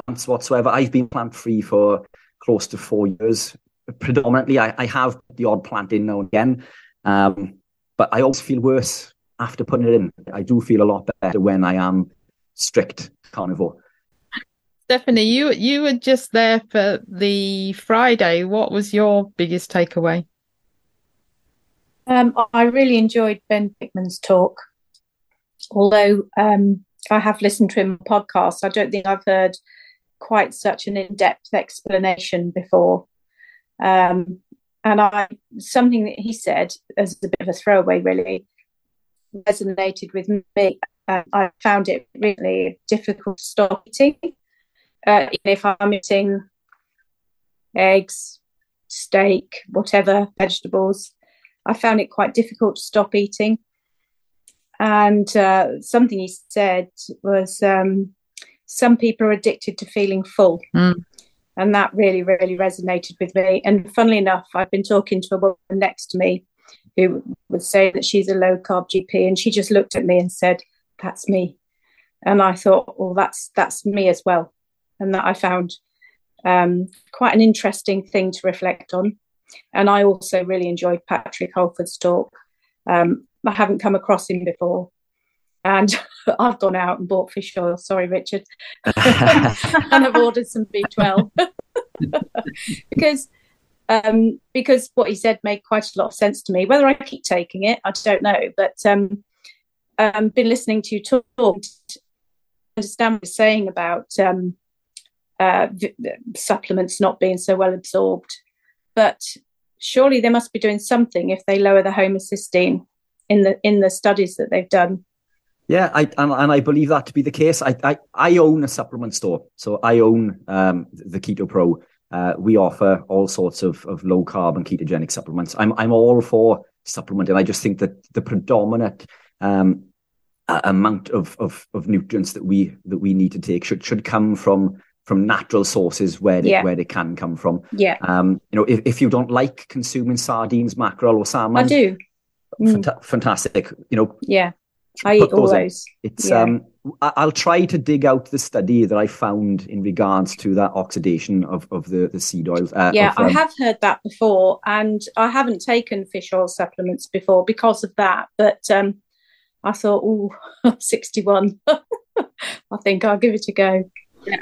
plants whatsoever. I've been plant free for close to four years. Predominantly, I, I have the odd plant in now and again, um, but I always feel worse after putting it in. I do feel a lot better when I am strict carnivore. Stephanie, you you were just there for the Friday. What was your biggest takeaway? Um, I really enjoyed Ben Bikman's talk. Although um, I have listened to him podcast, I don't think I've heard quite such an in-depth explanation before. Um, and I something that he said as a bit of a throwaway really resonated with me. Uh, I found it really difficult to stop eating. Uh, if I'm eating eggs, steak, whatever, vegetables, I found it quite difficult to stop eating. And uh, something he said was um, some people are addicted to feeling full. Mm. And that really, really resonated with me. And funnily enough, I've been talking to a woman next to me who would say that she's a low carb GP, and she just looked at me and said, "That's me." And I thought, well, that's that's me as well, and that I found Um, quite an interesting thing to reflect on. And I also really enjoyed Patrick Holford's talk. Um, I haven't come across him before. And I've gone out and bought fish oil. Sorry, Richard. and I've ordered some B12 because um, because what he said made quite a lot of sense to me. Whether I keep taking it, I don't know. But um, um, been listening to you talk, understand what you're saying about um, uh, supplements not being so well absorbed. But surely they must be doing something if they lower the homocysteine in the in the studies that they've done. Yeah, I and, and I believe that to be the case. I, I, I own a supplement store, so I own um, the Keto Pro. Uh, we offer all sorts of, of low carb and ketogenic supplements. I'm I'm all for supplementing. I just think that the predominant um, amount of, of of nutrients that we that we need to take should should come from from natural sources where they, yeah. where they can come from. Yeah. Um, you know, if, if you don't like consuming sardines, mackerel, or salmon, I do. Fanta- fantastic. You know. Yeah. I eat all those. It's yeah. um. I'll try to dig out the study that I found in regards to that oxidation of, of the, the seed oils. Uh, yeah, of, um, I have heard that before, and I haven't taken fish oil supplements before because of that. But um, I thought, oh, 61. I think I'll give it a go. Yeah.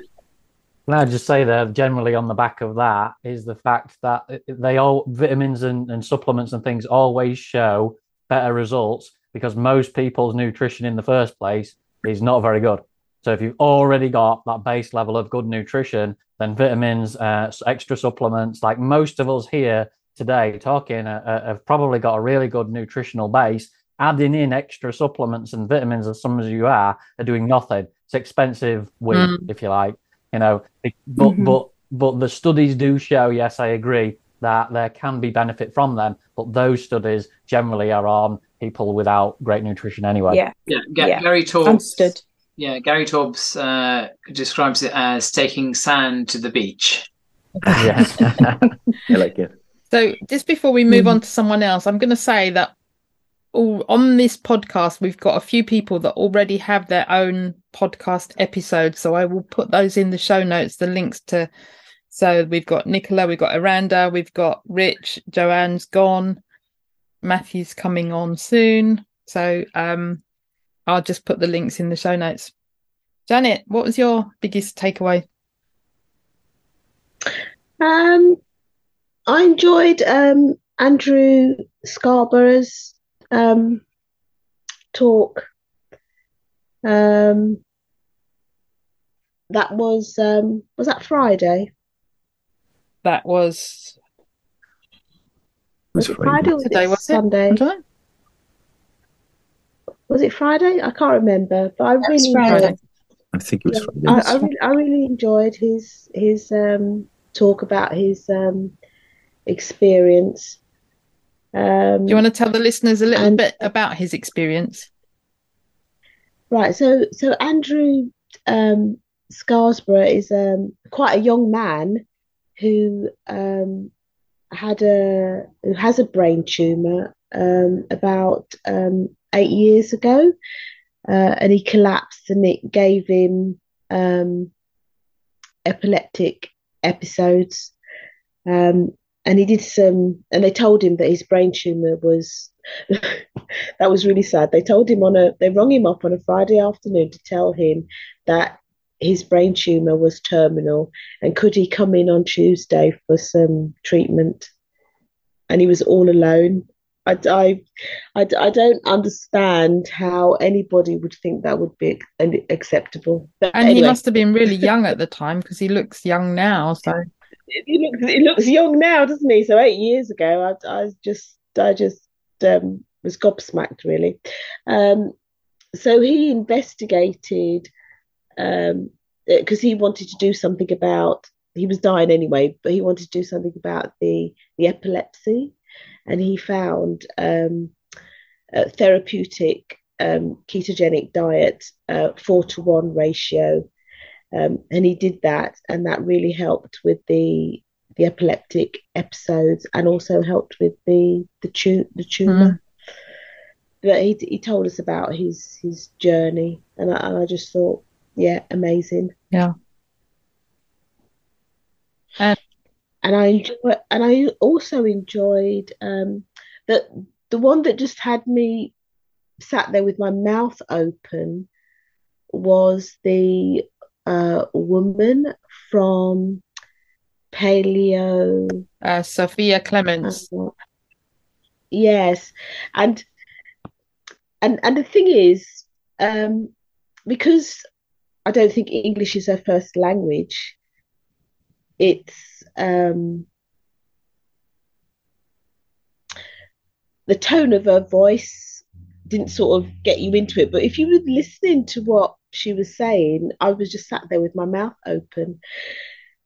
Can I just say that generally on the back of that is the fact that they all vitamins and, and supplements and things always show better results because most people's nutrition in the first place is not very good. So if you've already got that base level of good nutrition, then vitamins, uh, extra supplements, like most of us here today talking, uh, uh, have probably got a really good nutritional base. Adding in extra supplements and vitamins, as some as you are, are doing nothing. It's expensive mm. if you like. You know, but mm-hmm. but but the studies do show. Yes, I agree that there can be benefit from them, but those studies generally are on people without great nutrition anyway. Yeah, yeah. G- yeah. Gary Taubes. Understood. Yeah, Gary Taubes uh, describes it as taking sand to the beach. yes, I like it. So, just before we move mm. on to someone else, I'm going to say that all, on this podcast, we've got a few people that already have their own podcast episodes. So I will put those in the show notes, the links to. So we've got Nicola, we've got Eranda, we've got Rich, JoAnn's gone, Matthew's coming on soon. So um, I'll just put the links in the show notes. Janet, what was your biggest takeaway? Um, I enjoyed um, Andrew Scarborough's um, talk. Um, that was um, was that Friday? That was. Was, it Friday, or was Today, was Sunday? It? Was it Friday? I can't remember, but I that really enjoyed. I think it was Friday. I, I, really, I really enjoyed his his um, talk about his um, experience um, Do you want to tell the listeners a little and, bit about his experience? Right. So, so Andrew um, Scarborough is um, quite a young man who um, had a who has a brain tumor um, about um, eight years ago, uh, and he collapsed, and it gave him epileptic episodes. Um, and he did some and they told him that his brain tumor was that was really sad they told him on a they rung him up on a friday afternoon to tell him that his brain tumor was terminal and could he come in on tuesday for some treatment and he was all alone I, I, I, I don't understand how anybody would think that would be acceptable. But and anyway. he must have been really young at the time because he looks young now. So he looks he looks young now, doesn't he? So eight years ago, I, I just I just um, was gobsmacked really. Um, so he investigated because um, he wanted to do something about he was dying anyway, but he wanted to do something about the the epilepsy, and he found um, a therapeutic um, ketogenic diet uh, four to one ratio um, and he did that, and that really helped with the the epileptic episodes, and also helped with the the, tu- the tumor. Mm. But he he told us about his his journey, and I, and I just thought, yeah, amazing. Yeah. and I enjoy, and I also enjoyed um, that the one that just had me sat there with my mouth open was the uh, woman from paleo uh, Zofia Clemens uh, yes and and and the thing is um because i don't think english is her first language. It's um the tone of her voice didn't sort of get you into it but if you were listening to what she was saying i was just sat there with my mouth open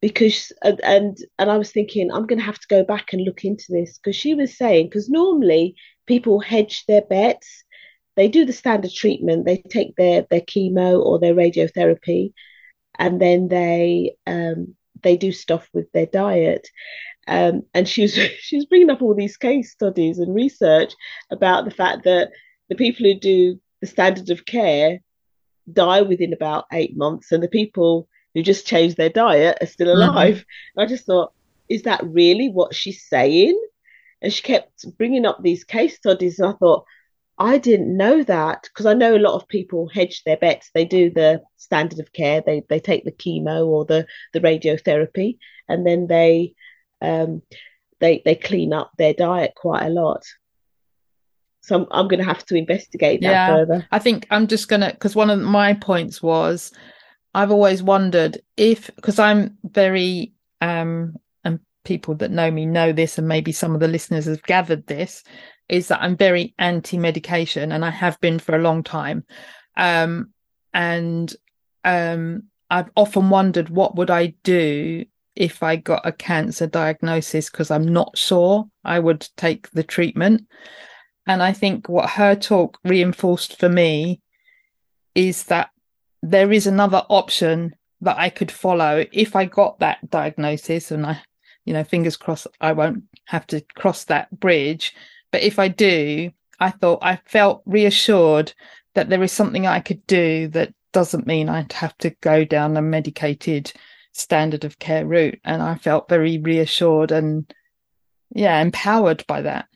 because and and, and I was thinking I'm going to have to go back and look into this because she was saying because normally people hedge their bets they do the standard treatment they take their their chemo or their radiotherapy and then they um, they do stuff with their diet um, and she was she was bringing up all these case studies and research about the fact that the people who do the standard of care die within about eight months and the people who just change their diet are still mm-hmm. alive. Mm-hmm. I just thought, is that really what she's saying? And she kept bringing up these case studies, and I thought, I didn't know that because I know a lot of people hedge their bets. They do the standard of care, they they take the chemo or the the radiotherapy, and then they um, they they clean up their diet quite a lot. So I'm, I'm going to have to investigate that yeah, further. I think I'm just going to because one of my points was I've always wondered if because I'm very um and people that know me know this and maybe some of the listeners have gathered this is that I'm very anti-medication and I have been for a long time. Um and um I've often wondered what would I do if I got a cancer diagnosis because I'm not sure I would take the treatment. And I think what her talk reinforced for me is that there is another option that I could follow if I got that diagnosis and I, you know, fingers crossed I won't have to cross that bridge. But if I do, I thought I felt reassured that there is something I could do that doesn't mean I'd have to go down a medicated standard of care route. And I felt very reassured and, yeah, empowered by that.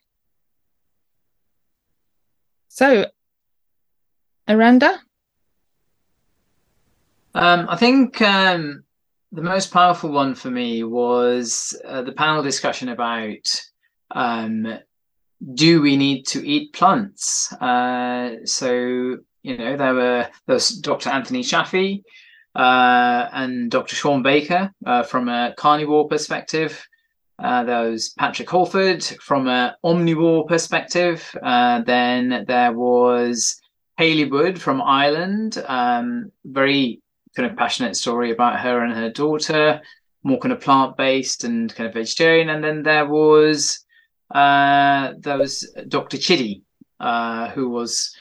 So, Eranda? Um, I think um, the most powerful one for me was uh, the panel discussion about um, do we need to eat plants? Uh, so you know there were there was Dr. Anthony Chaffee uh, and Dr. Shawn Baker uh, from a carnivore perspective. Uh, there was Patrick Holford from an omnivore perspective. Uh, then there was Haley Wood from Ireland, um, very kind of passionate story about her and her daughter, more kind of plant based and kind of vegetarian. And then there was uh, there was Dr. Chidi, uh, who was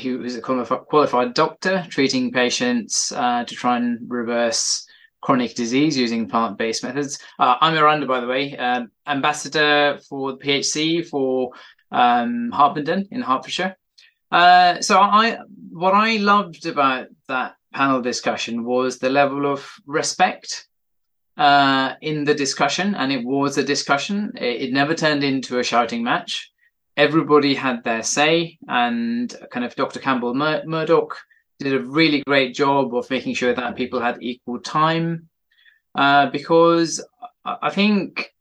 who was a qualified doctor treating patients uh, to try and reverse chronic disease using plant-based methods. Uh, I'm Eranda, by the way, um, ambassador for the PHC for um, Harpenden in Hertfordshire. So I, what I loved about that panel discussion was the level of respect uh, in the discussion, and it was a discussion. It, it, never turned into a shouting match. Everybody had their say, and kind of Dr. Campbell Mur- Murdoch did a really great job of making sure that people had equal time. Uh, because I think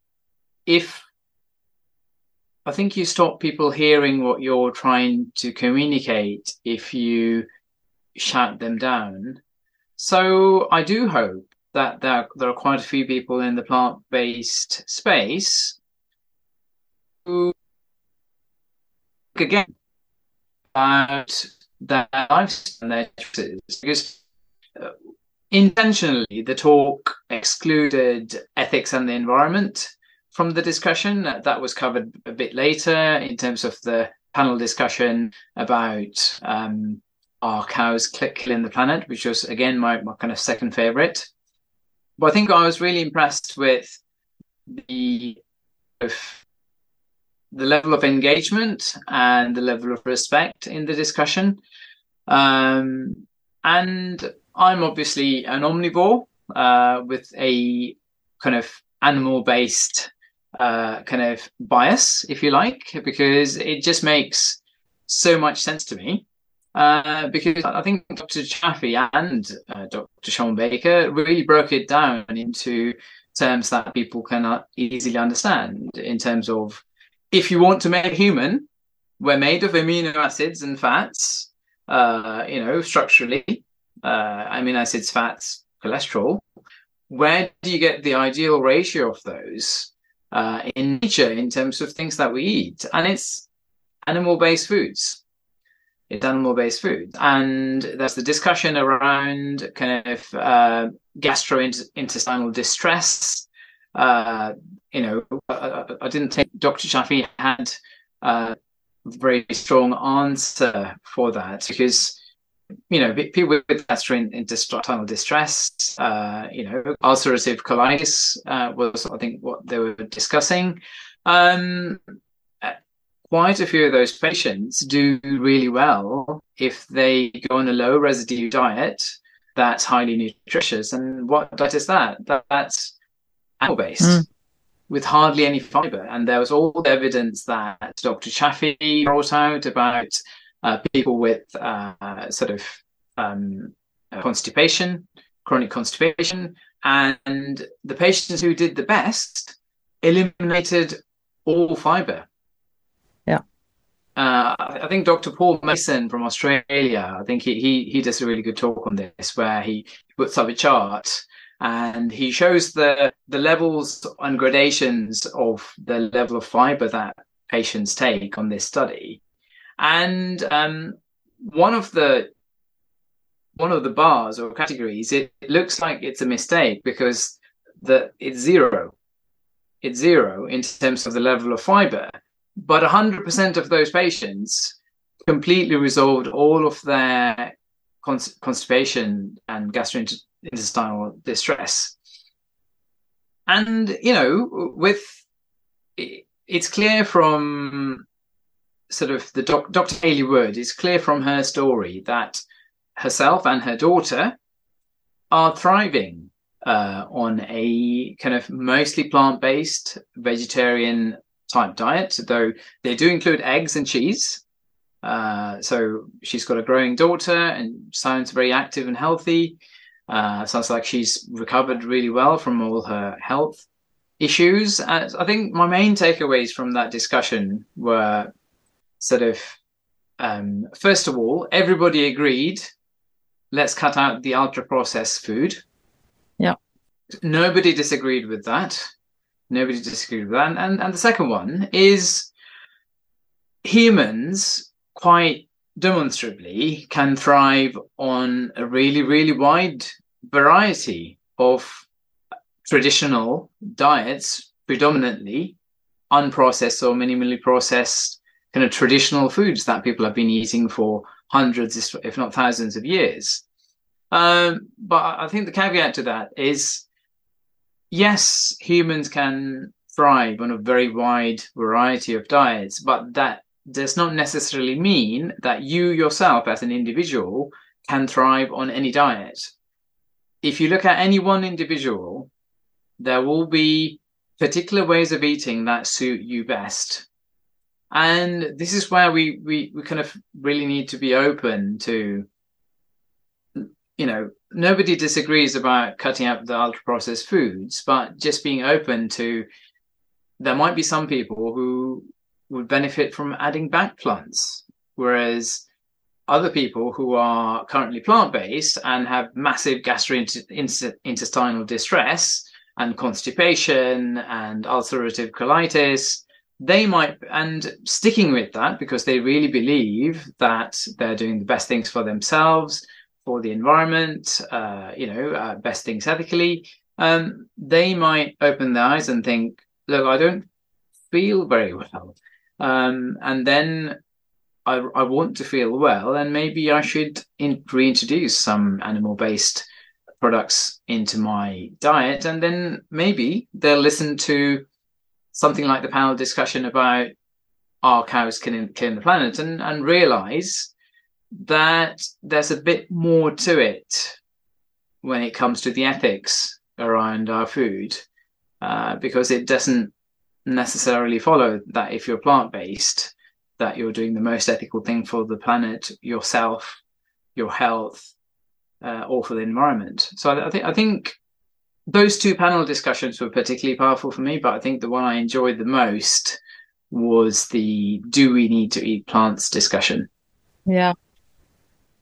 if I think you stop people hearing what you're trying to communicate if you shout them down. So I do hope that there, there are quite a few people in the plant based space who again about their lifestyle their choices because uh, intentionally the talk excluded ethics and the environment from the discussion that was covered a bit later in terms of the panel discussion about um, are cows killing the planet, which was again my, my kind of second favorite. But I think I was really impressed with the the level of engagement and the level of respect in the discussion. Um, and I'm obviously an omnivore uh, with a kind of animal based uh, kind of bias, if you like, because it just makes so much sense to me. Uh, because I think Dr. Chaffee and uh, Dr. Shawn Baker really broke it down into terms that people cannot easily understand. In terms of, if you want to make a human, we're made of amino acids and fats. Uh, you know, structurally, uh, amino acids, fats, cholesterol. Where do you get the ideal ratio of those uh, in nature in terms of things that we eat? And it's animal-based foods it's animal-based food, and there's the discussion around kind of uh, gastrointestinal distress. Uh, you know, I, I, didn't think Dr. Chaffee had a very strong answer for that because you know people with gastrointestinal distress, uh, you know, ulcerative colitis uh, was I think what they were discussing. Um, quite a few of those patients do really well if they go on a low residue diet that's highly nutritious. And what diet is that? that that's animal based. Mm. With hardly any fiber, and there was all the evidence that Dr. Chaffee brought out about uh, people with uh, sort of um, constipation, chronic constipation, and the patients who did the best eliminated all fiber uh, I think Dr. Paul Mason from Australia, I think he, he he does a really good talk on this, where he puts up a chart and he shows the the levels and gradations of the level of fiber that patients take on this study, and um, one of the one of the bars or categories, it, it looks like it's a mistake because the it's zero, it's zero in terms of the level of fiber but 100% of those patients completely resolved all of their constipation and gastrointestinal distress. And, you know, with it's clear from sort of the doc, Dr. Hayley Wood, it's clear from her story that herself and her daughter are thriving uh, on a kind of mostly plant based vegetarian type diet, though they do include eggs and cheese. Uh, so she's got a growing daughter and sounds very active and healthy. Uh, sounds like she's recovered really well from all her health issues. Uh, I think my main takeaways from that discussion were sort of um, first of all, everybody agreed let's cut out the ultra processed food. Yeah. Nobody disagreed with that. Nobody disagreed with that. And, and, and the second one is humans quite demonstrably can thrive on a really, really wide variety of traditional diets, predominantly unprocessed or minimally processed kind of traditional foods that people have been eating for hundreds, if not thousands of years. Um, but I think the caveat to that is yes, humans can thrive on a very wide variety of diets, but that does not necessarily mean that you yourself as an individual can thrive on any diet. If you look at any one individual, there will be particular ways of eating that suit you best. And this is where we, we, we kind of really need to be open to, you know, nobody disagrees about cutting out the ultra processed foods, but just being open to there might be some people who would benefit from adding back plants, whereas other people who are currently plant based and have massive gastrointestinal distress and constipation and ulcerative colitis, they might, and sticking with that because they really believe that they're doing the best things for themselves for the environment, uh, you know, uh, best things ethically, um, they might open their eyes and think, look, I don't feel very well. Um, and then I, I, want to feel well, and maybe I should in, reintroduce some animal based products into my diet. And then maybe they'll listen to something like the panel discussion about our cows killing, killing the planet and, and realize that there's a bit more to it when it comes to the ethics around our food uh, because it doesn't necessarily follow that if you're plant based, that you're doing the most ethical thing for the planet, yourself, your health, uh, or for the environment. So I, I think I think those two panel discussions were particularly powerful for me. But I think the one I enjoyed the most was the "Do we need to eat plants?" discussion. Yeah.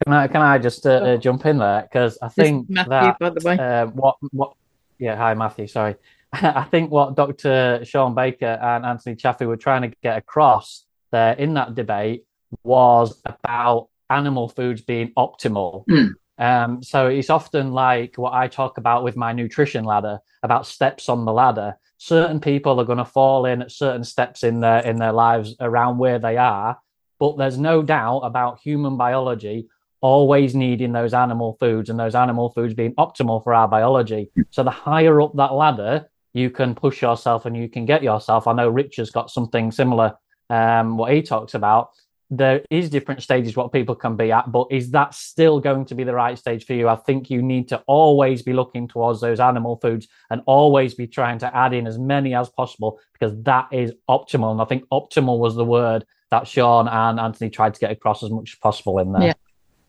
Can I can I just uh, jump in there because I think Matthew, that by the way. uh, what what yeah hi Matthew sorry I think what Dr. Shawn Baker and Anthony Chaffee were trying to get across there in that debate was about animal foods being optimal. Mm. Um, so it's often like what I talk about with my nutrition ladder about steps on the ladder. Certain people are going to fall in at certain steps in their in their lives around where they are, but there's no doubt about human biology always needing those animal foods and those animal foods being optimal for our biology. So the higher up that ladder you can push yourself and you can get yourself. I know Richard's got something similar, um, what he talks about. There is different stages what people can be at, but is that still going to be the right stage for you? I think you need to always be looking towards those animal foods and always be trying to add in as many as possible because that is optimal. And I think optimal was the word that Shawn and Anthony tried to get across as much as possible in there. Yeah.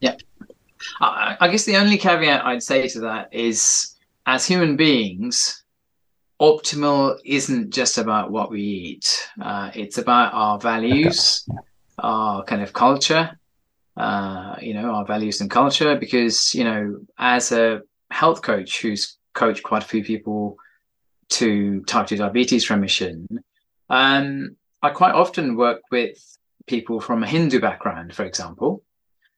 Yeah. I, I guess the only caveat I'd say to that is as human beings, optimal isn't just about what we eat. Uh, it's about our values, our kind of culture, uh, you know, our values and culture. Because, you know, as a health coach who's coached quite a few people to type 2 diabetes remission, um, I quite often work with people from a Hindu background, for example.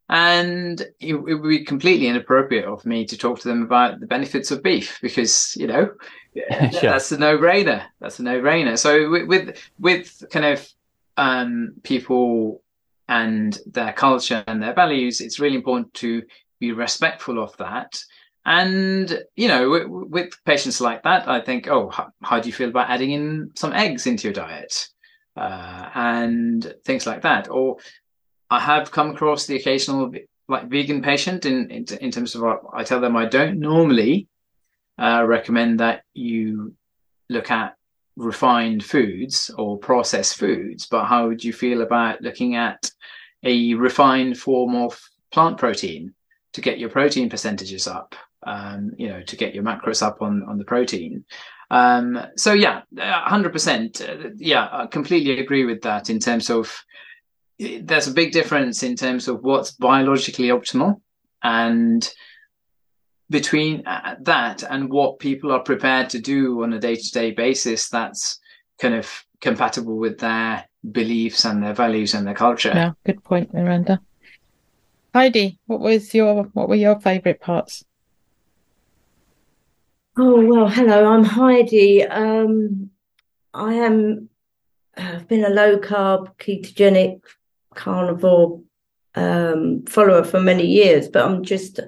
And it, it, would be completely inappropriate of me to talk to them about the benefits of beef because, you know, sure. that's a no-brainer. That's a no-brainer. So with with, with kind of um, people and their culture and their values, it's really important to be respectful of that. And you know, with, with patients like that, I think, oh, how, how, do you feel about adding in some eggs into your diet uh, and things like that? Or I have come across the occasional like vegan patient in in, in terms of what I tell them I don't normally uh, recommend that you look at refined foods or processed foods, but how would you feel about looking at a refined form of plant protein to get your protein percentages up? Um, you know, to get your macros up on on the protein. Um, so yeah, hundred uh, percent. Yeah, I completely agree with that in terms of there's a big difference in terms of what's biologically optimal and between uh, that and what people are prepared to do on a day-to-day basis that's kind of compatible with their beliefs and their values and their culture. Yeah good point miranda. Heidi what was your what were your favorite parts? Oh well hello i'm heidi. Um i am i've been a low carb ketogenic carnivore um, follower for many years, but I'm just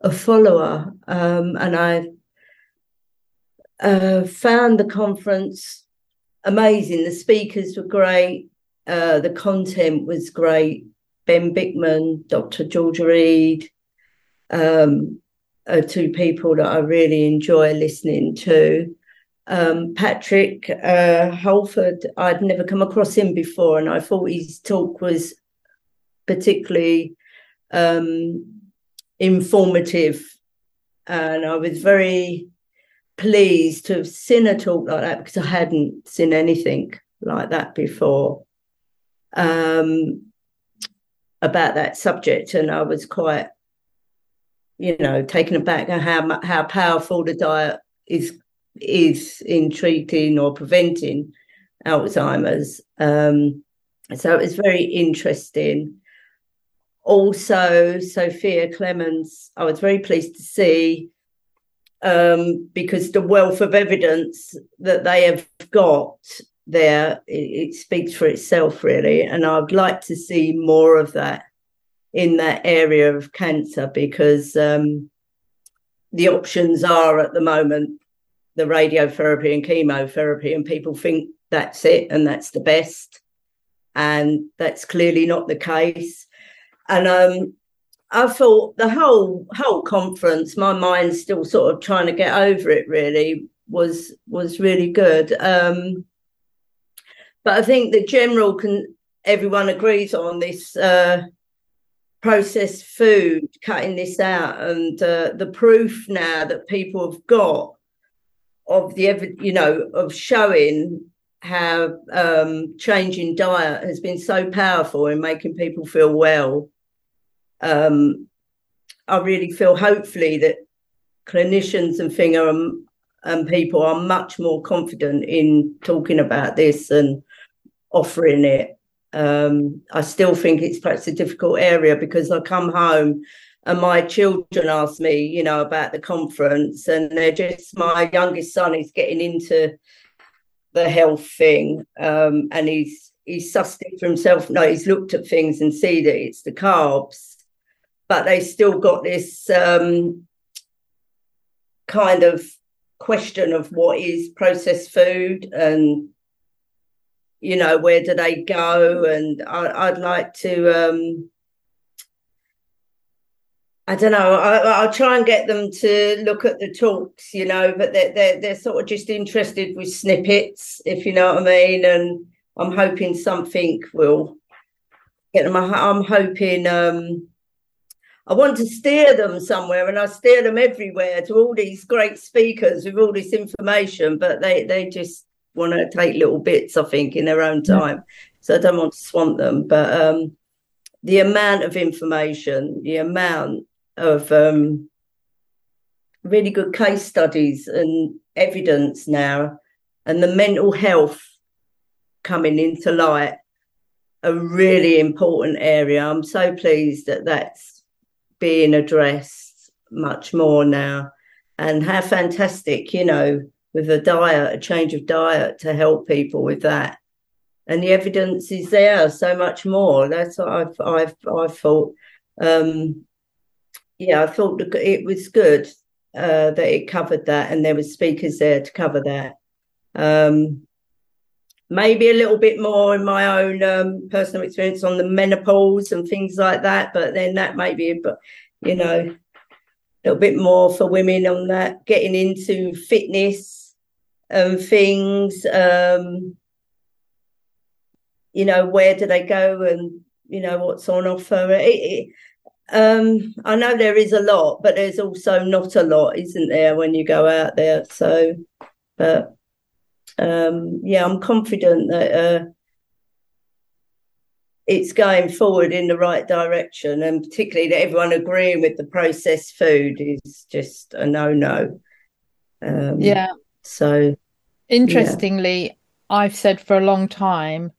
a follower. Um, and I uh, found the conference amazing. The speakers were great, uh, the content was great. Ben Bikman, Dr. Georgia Ede um, are two people that I really enjoy listening to. Um, Patrick uh, Holford, I'd never come across him before, and I thought his talk was particularly um, informative. And I was very pleased to have seen a talk like that because I hadn't seen anything like that before um, about that subject. And I was quite, you know, taken aback at how, how powerful the diet is is in treating or preventing Alzheimer's. Um, so it was very interesting. Also, Zofia Clemens, I was very pleased to see um, because the wealth of evidence that they have got there, it, it speaks for itself, really. And I'd like to see more of that in that area of cancer because um, the options are at the moment the radiotherapy and chemotherapy, and people think that's it and that's the best. And that's clearly not the case. And um, I thought the whole whole conference, my mind's still sort of trying to get over it really, was was really good. Um, but I think the general can everyone agrees on this uh, processed food, cutting this out, and uh, the proof now that people have got of the you know of showing how um, changing diet has been so powerful in making people feel well. Um, I really feel hopefully that clinicians and finger and, and people are much more confident in talking about this and offering it. Um, I still think it's perhaps a difficult area because I come home and my children ask me, you know, about the conference, and they're just my youngest son is getting into the health thing, um, and he's he's sussed it for himself. No, he's looked at things and see that it's the carbs, but they still got this um, kind of question of what is processed food and you know where do they go and I, would like to um, I don't know. I, will try and get them to look at the talks, you know, but they're, they're they're sort of just interested with snippets, if you know what I mean. And I'm hoping something will get them. I'm hoping. Um, I want to steer them somewhere, and I steer them everywhere to all these great speakers with all this information, but they they just want to take little bits, I think, in their own time. So I don't want to swamp them, but um, the amount of information, the amount of um, really good case studies and evidence now, and the mental health coming into light, a really important area. I'm so pleased that that's being addressed much more now, and how fantastic, you know, with a diet, a change of diet to help people with that. And the evidence is there so much more. That's what I've I've I've thought. Um, yeah, I thought it was good uh, that it covered that, and there were speakers there to cover that. Um, maybe a little bit more in my own um, personal experience on the menopause and things like that, but then that may be, but you know, a little bit more for women on that, getting into fitness and things. Um, you know, where do they go and you know what's on offer? It, it, um, I know there is a lot, but there's also not a lot, isn't there, when you go out there? So, but um, yeah, I'm confident that uh, it's going forward in the right direction, and particularly that everyone agreeing with the processed food is just a no-no. Um, yeah. So, interestingly, yeah. I've said for a long time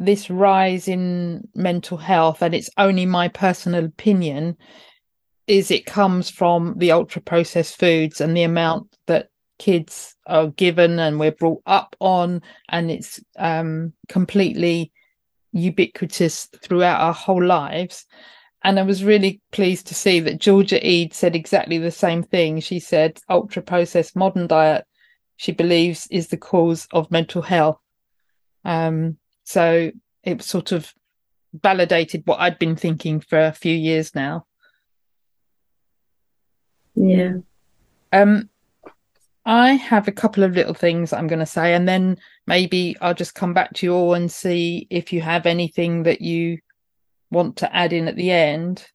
this rise in mental health, and it's only my personal opinion, is it comes from the ultra processed foods and the amount that kids are given and we're brought up on, and it's um, completely ubiquitous throughout our whole lives. And I was really pleased to see that Georgia Ede said exactly the same thing. She said, ultra processed modern diet, she believes, is the cause of mental health. Um, so it sort of validated what I'd been thinking for a few years now. Yeah. Um, I have a couple of little things I'm going to say, and then maybe I'll just come back to you all and see if you have anything that you want to add in at the end.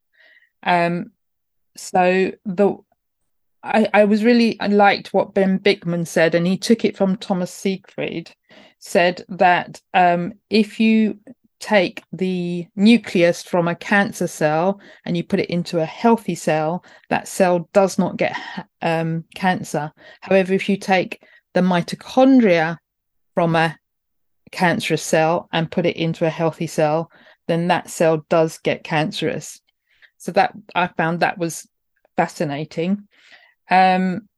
Um, so the I, I was really I liked what Ben Bikman said, and he took it from Thomas Seyfried, said that um, if you take the nucleus from a cancer cell and you put it into a healthy cell, that cell does not get um, cancer. However, if you take the mitochondria from a cancerous cell and put it into a healthy cell, then that cell does get cancerous. So that I found that was fascinating. Um,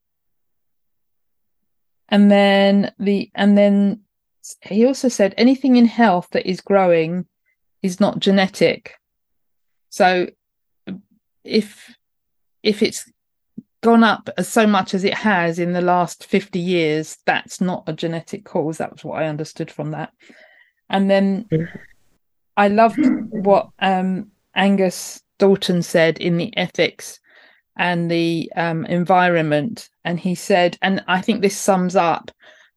and then the and then he also said anything in health that is growing is not genetic. So if if it's gone up as so much as it has in the last 50 years, that's not a genetic cause. That was what I understood from that. And then I loved what um, Angus Dalton said in the ethics and the um, environment and he said, and I think this sums up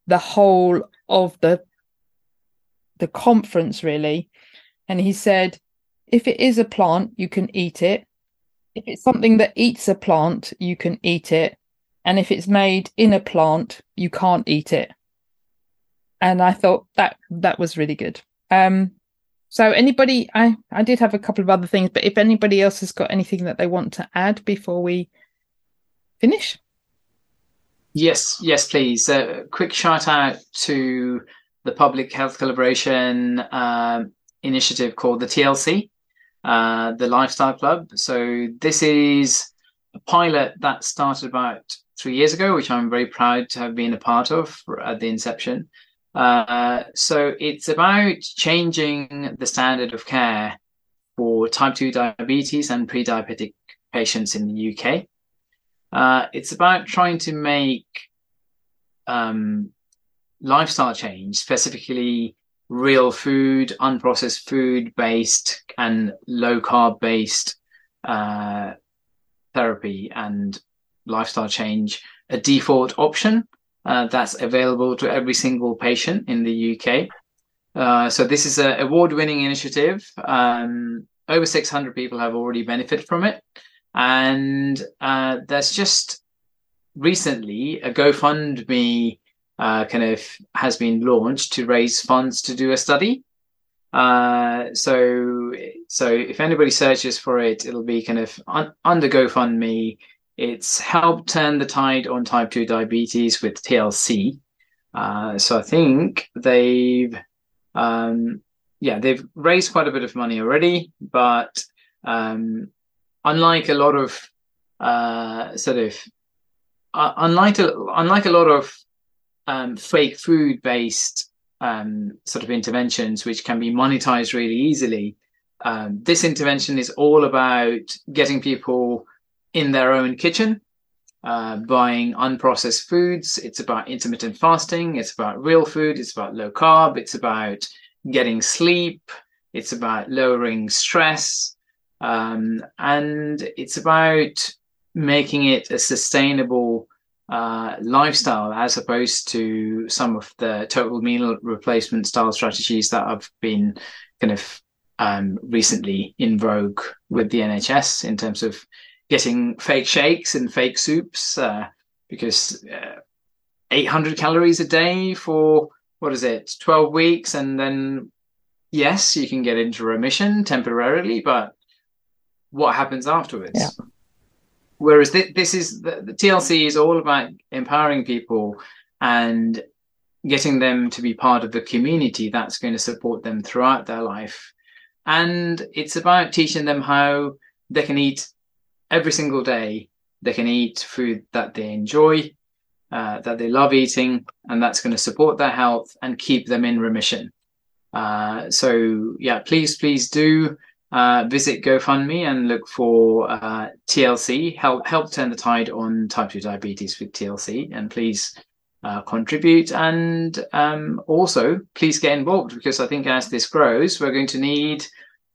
the whole of the the conference really. And he said, if it is a plant, you can eat it. If it's something that eats a plant, you can eat it. And if it's made in a plant, you can't eat it. And I thought that that was really good. Um, so anybody, I, I did have a couple of other things, but if anybody else has got anything that they want to add before we finish. Yes, yes, please. A uh, quick shout out to the Public Health Collaboration uh, initiative called the TLC, uh, the Lifestyle Club. So this is a pilot that started about three years ago, which I'm very proud to have been a part of at the inception. Uh, so it's about changing the standard of care for type 2 diabetes and pre-diabetic patients in the UK. Uh, it's about trying to make um, lifestyle change, specifically real food, unprocessed food based, and low carb based uh, therapy and lifestyle change a default option uh, that's available to every single patient in the UK. Uh, so this is an award-winning initiative. Um, over 600 people have already benefited from it, and uh, there's just recently a GoFundMe uh, kind of has been launched to raise funds to do a study. Uh, so, so if anybody searches for it, it'll be kind of un- under GoFundMe. It's helped turn the tide on type two diabetes with TLC. Uh, so I think they've, um, yeah, they've raised quite a bit of money already, but um, unlike a lot of uh, sort of uh, unlike a, unlike a lot of um, fake food based um, sort of interventions, which can be monetized really easily. Um, this intervention is all about getting people in their own kitchen, uh, buying unprocessed foods. It's about intermittent fasting. It's about real food. It's about low carb. It's about getting sleep. It's about lowering stress. Um, and it's about making it a sustainable uh, lifestyle as opposed to some of the total meal replacement style strategies that have been kind of um, recently in vogue with the NHS in terms of getting fake shakes and fake soups uh, because uh, 800 calories a day for what is it 12 weeks and then yes you can get into remission temporarily but what happens afterwards yeah. Whereas th- this is the, the TLC is all about empowering people and getting them to be part of the community that's going to support them throughout their life. And it's about teaching them how they can eat every single day. They can eat food that they enjoy, uh, that they love eating, and that's going to support their health and keep them in remission. Uh, so yeah, please, please do uh, visit GoFundMe and look for uh, TLC, help help turn the tide on type 2 diabetes with TLC. And please uh, contribute. And um, also, please get involved because I think as this grows, we're going to need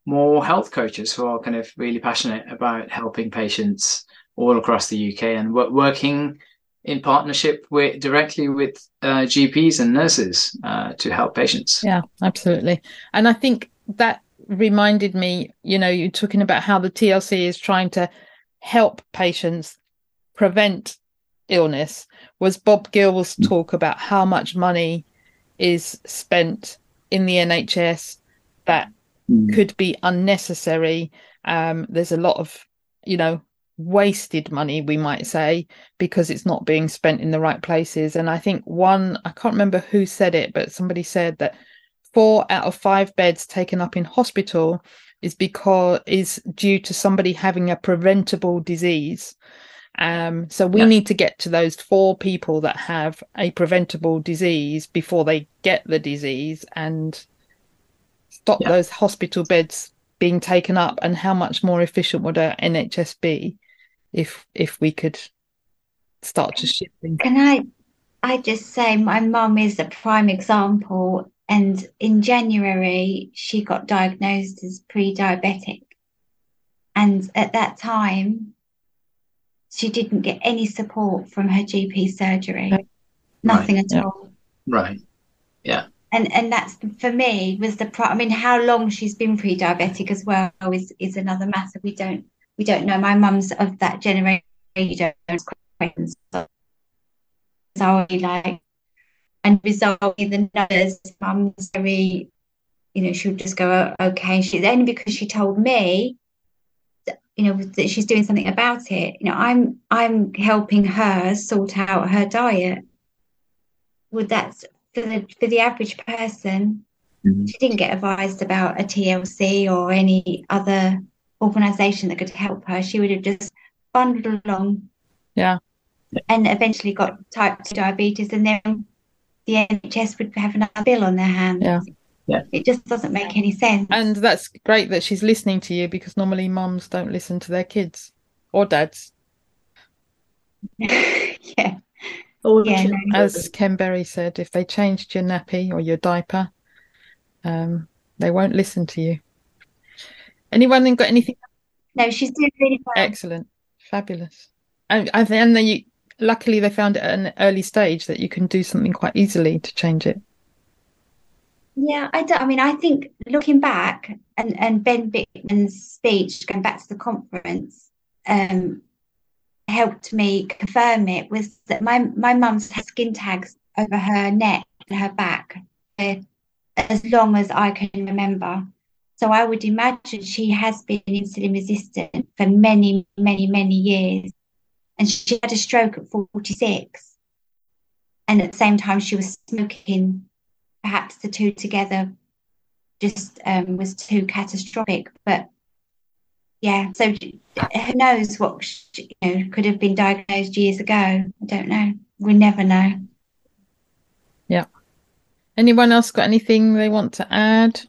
more health coaches who are kind of really passionate about helping patients all across the UK and working in partnership with directly with uh, GPs and nurses uh, to help patients. Yeah, absolutely. And I think that reminded me, you know, you're talking about how the TLC is trying to help patients prevent illness was Bob Gill's talk about how much money is spent in the NHS that mm. could be unnecessary. Um, there's a lot of, you know, wasted money, we might say, because it's not being spent in the right places. And I think one, I can't remember who said it, but somebody said that four out of five beds taken up in hospital is because is due to somebody having a preventable disease. Um, so we yeah. need to get to those four people that have a preventable disease before they get the disease and stop yeah. those hospital beds being taken up. And how much more efficient would our NHS be if if we could start to shift things? Can I I just say my mum is a prime example and in January, she got diagnosed as pre diabetic. And at that time, she didn't get any support from her GP surgery, nothing Right, at yeah. all. Right. Yeah. And and that's for me was the pro. I mean, how long she's been pre-diabetic as well is is another matter. We don't we don't know. My mum's of that generation. You don't ask. So I was like, and bizarrely, the nurse, mum's very, you know, she would just go, "Oh, okay. She's only because she told me, that, you know, that she's doing something about it. You know, I'm I'm helping her sort out her diet. Would that for the for the average person? Mm-hmm. She didn't get advised about a TLC or any other organisation that could help her. She would have just bundled along Yeah. and eventually got type 2 diabetes, and then the NHS would have another bill on their hands. Yeah. Yeah. It just doesn't make any sense. And that's great that she's listening to you because normally mums don't listen to their kids or dads. yeah. Oh, Yeah, no. As Ken Berry said, if they changed your nappy or your diaper, um, they won't listen to you. Anyone then got anything No, she's doing really well. excellent, fabulous? And and then then you luckily they found at an early stage that you can do something quite easily to change it. Yeah, I don't, I mean, I think looking back and, and Ben Bikman's speech, going back to the conference, um, helped me confirm it was that my my mum's had skin tags over her neck and her back uh, as long as I can remember. So I would imagine she has been insulin resistant for many, many, many years. And she had a stroke at 46. And at the same time, she was smoking. Perhaps the two together just um, was too catastrophic. But yeah, so who knows what she, you know, could have been diagnosed years ago? I don't know. We never know. Yeah. Anyone else got anything they want to add?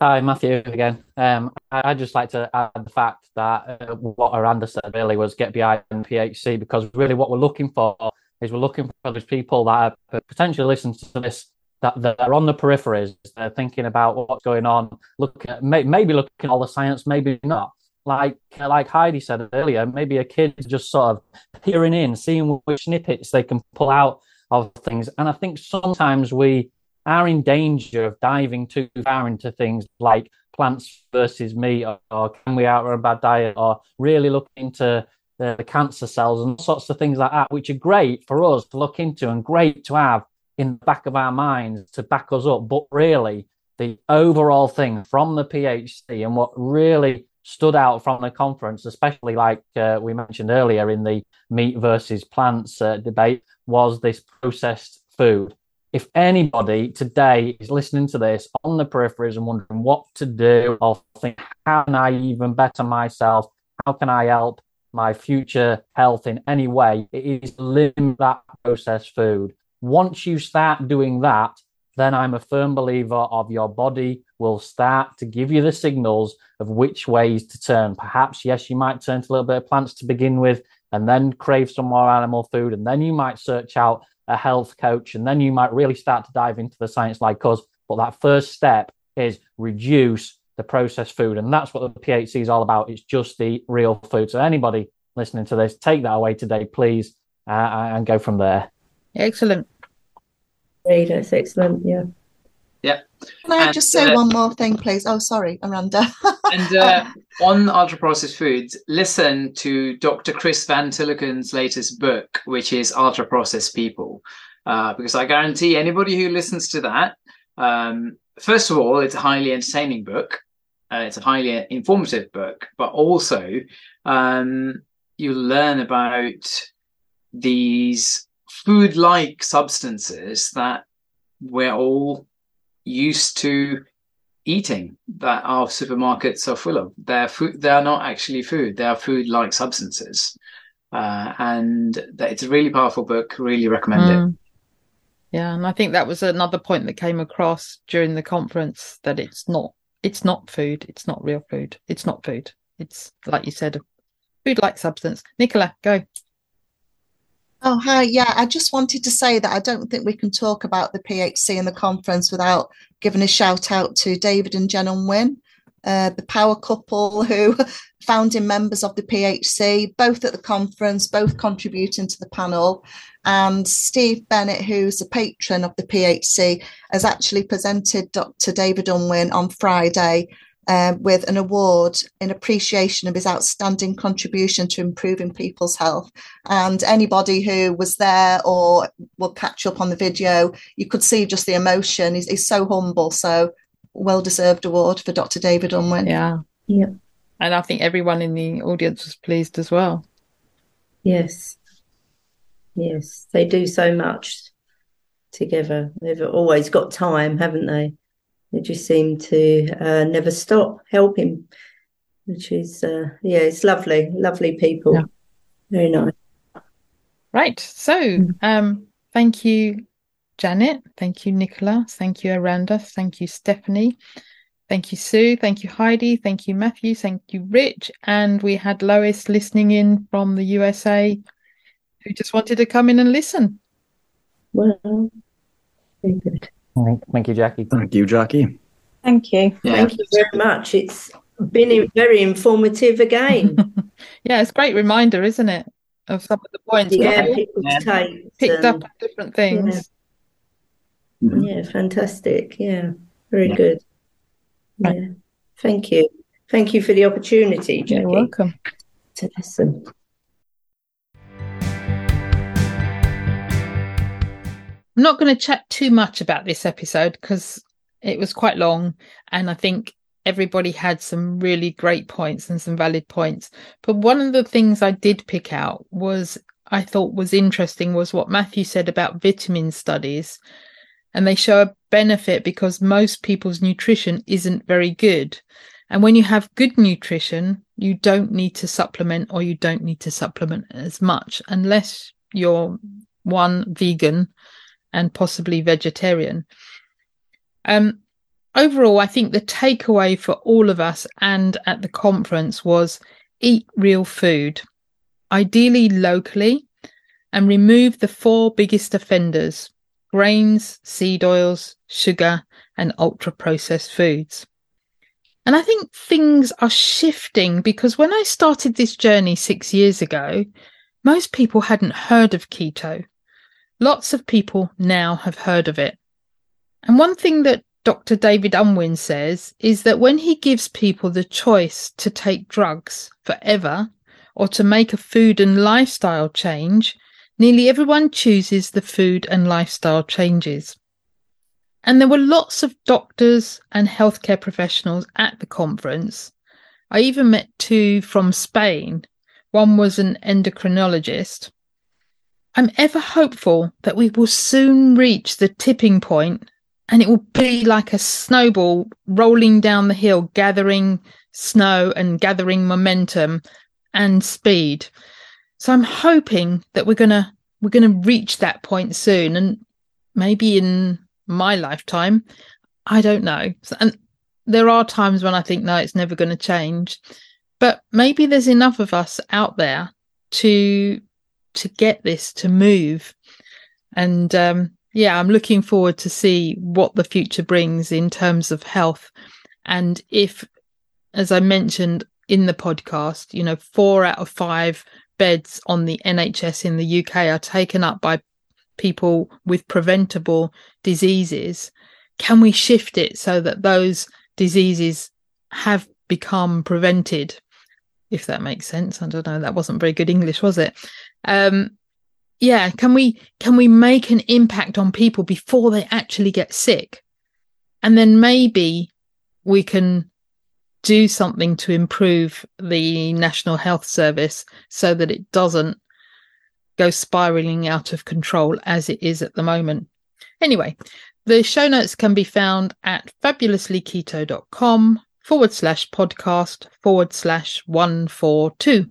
Hi, Matthew again. Um, I- I'd just like to add the fact that uh, what Eranda said really was get behind PHC because really what we're looking for is we're looking for those people that are potentially listening to this that that are on the peripheries, they're thinking about what's going on, look at, may, maybe looking at all the science, maybe not. Like like Heidi said earlier, maybe a kid just sort of peering in, seeing which snippets they can pull out of things. And I think sometimes we are in danger of diving too far into things like plants versus meat, or, or can we outrun a bad diet, or really look into the, the cancer cells and sorts of things like that, which are great for us to look into and great to have in the back of our minds to back us up. But really, the overall thing from the PHC and what really stood out from the conference, especially like uh, we mentioned earlier in the meat versus plants uh, debate, was this processed food. If anybody today is listening to this on the peripheries and wondering what to do or think, how can I even better myself? How can I help my future health in any way? It is limit that processed food. Once you start doing that, then I'm a firm believer of your body will start to give you the signals of which ways to turn. Perhaps, yes, you might turn to a little bit of plants to begin with and then crave some more animal food. And then you might search out a health coach and then you might really start to dive into the science like us. But that first step is reduce the processed food. And that's what the PHC is all about. It's just the real food. So, anybody listening to this, take that away today, please, uh, and go from there. Excellent. Yeah, that's excellent. Yeah. Yeah. Can I And, just say uh, one more thing, please? Oh, sorry, Amanda. And uh, on ultra processed foods, listen to Dr. Chris Van Tulleken's latest book, which is Ultra Processed People. Uh, because I guarantee anybody who listens to that, um, first of all, it's a highly entertaining book. Uh, it's a highly informative book, but also um, you learn about these food like substances that we're all used to eating that our supermarkets are full of. They're food. They are not actually food. They are food-like substances, uh, and that it's a really powerful book. Really recommend it. Mm. Yeah, and I think that was another point that came across during the conference that it's not it's not food, it's not real food. It's not food. It's like you said, food like substance. Nicola, go. Oh, hi. Yeah, I just wanted to say that I don't think we can talk about the PHC and the conference without giving a shout out to David and Jen Unwin. uh, the power couple who founding members of the PHC, both at the conference, both contributing to the panel. And Steve Bennett, who's a patron of the PHC, has actually presented Dr. David Unwin on Friday uh, with an award in appreciation of his outstanding contribution to improving people's health. And anybody who was there or will catch up on the video, you could see just the emotion. He's, he's so humble. So well deserved award for Dr. David Unwin. Yeah. Yeah. And I think everyone in the audience was pleased as well. Yes. Yes. They do so much together. They've always got time, haven't they? They just seem to uh, never stop helping, which is, uh, yeah, it's lovely. Lovely people. Yeah. Very nice. Right. So, um, thank you, Janet. Thank you, Nicola. Thank you, Eranda. Thank you, Stephanie. Thank you, Su. Thank you, Heidi. Thank you, Matthew. Thank you, Rich. And we had Lois listening in from the USA who just wanted to come in and listen. Well, very good. Thank you, Jackie. Thank you, Jackie. Thank you. Yeah. Thank you very much. It's been very informative again. Yeah, it's a great reminder, isn't it? Of some of the points yeah, people's Yeah. takes. picked up um, on different things. Yeah, fantastic. Yeah, very good. Yeah, thank you. Thank you for the opportunity, Jackie, You're welcome. to listen. I'm not going to chat too much about this episode because it was quite long and I think everybody had some really great points and some valid points. But one of the things I did pick out was I thought was interesting was what Matthew said about vitamin studies. And they show a benefit because most people's nutrition isn't very good. And when you have good nutrition, you don't need to supplement or you don't need to supplement as much unless you're one vegan and possibly vegetarian. Um, overall, I think the takeaway for all of us and at the conference was eat real food, ideally locally, and remove the four biggest offenders grains, seed oils, sugar, and ultra processed foods. And I think things are shifting because when I started this journey six years ago, most people hadn't heard of keto. Lots of people now have heard of it. And one thing that Dr. David Unwin says is that when he gives people the choice to take drugs forever or to make a food and lifestyle change, nearly everyone chooses the food and lifestyle changes. And there were lots of doctors and healthcare professionals at the conference. I even met two from Spain. One was an endocrinologist. I'm ever hopeful that we will soon reach the tipping point and it will be like a snowball rolling down the hill, gathering snow and gathering momentum and speed. So I'm hoping that we're gonna we're gonna reach that point soon, and maybe in my lifetime. I don't know. And there are times when I think no, it's never going to change, but maybe there's enough of us out there to to get this to move. And um, yeah, I'm looking forward to see what the future brings in terms of health, and if, as I mentioned in the podcast, you know, four out of five beds on the NHS in the UK are taken up by people with preventable diseases. Can we shift it so that those diseases have become prevented? If that makes sense. I don't know. That wasn't very good English, was it? Um, yeah. Can we, can we make an impact on people before they actually get sick? And then maybe we can do something to improve the National Health Service so that it doesn't go spiraling out of control as it is at the moment. Anyway, the show notes can be found at fabulouslyketo.com forward slash podcast forward slash 142.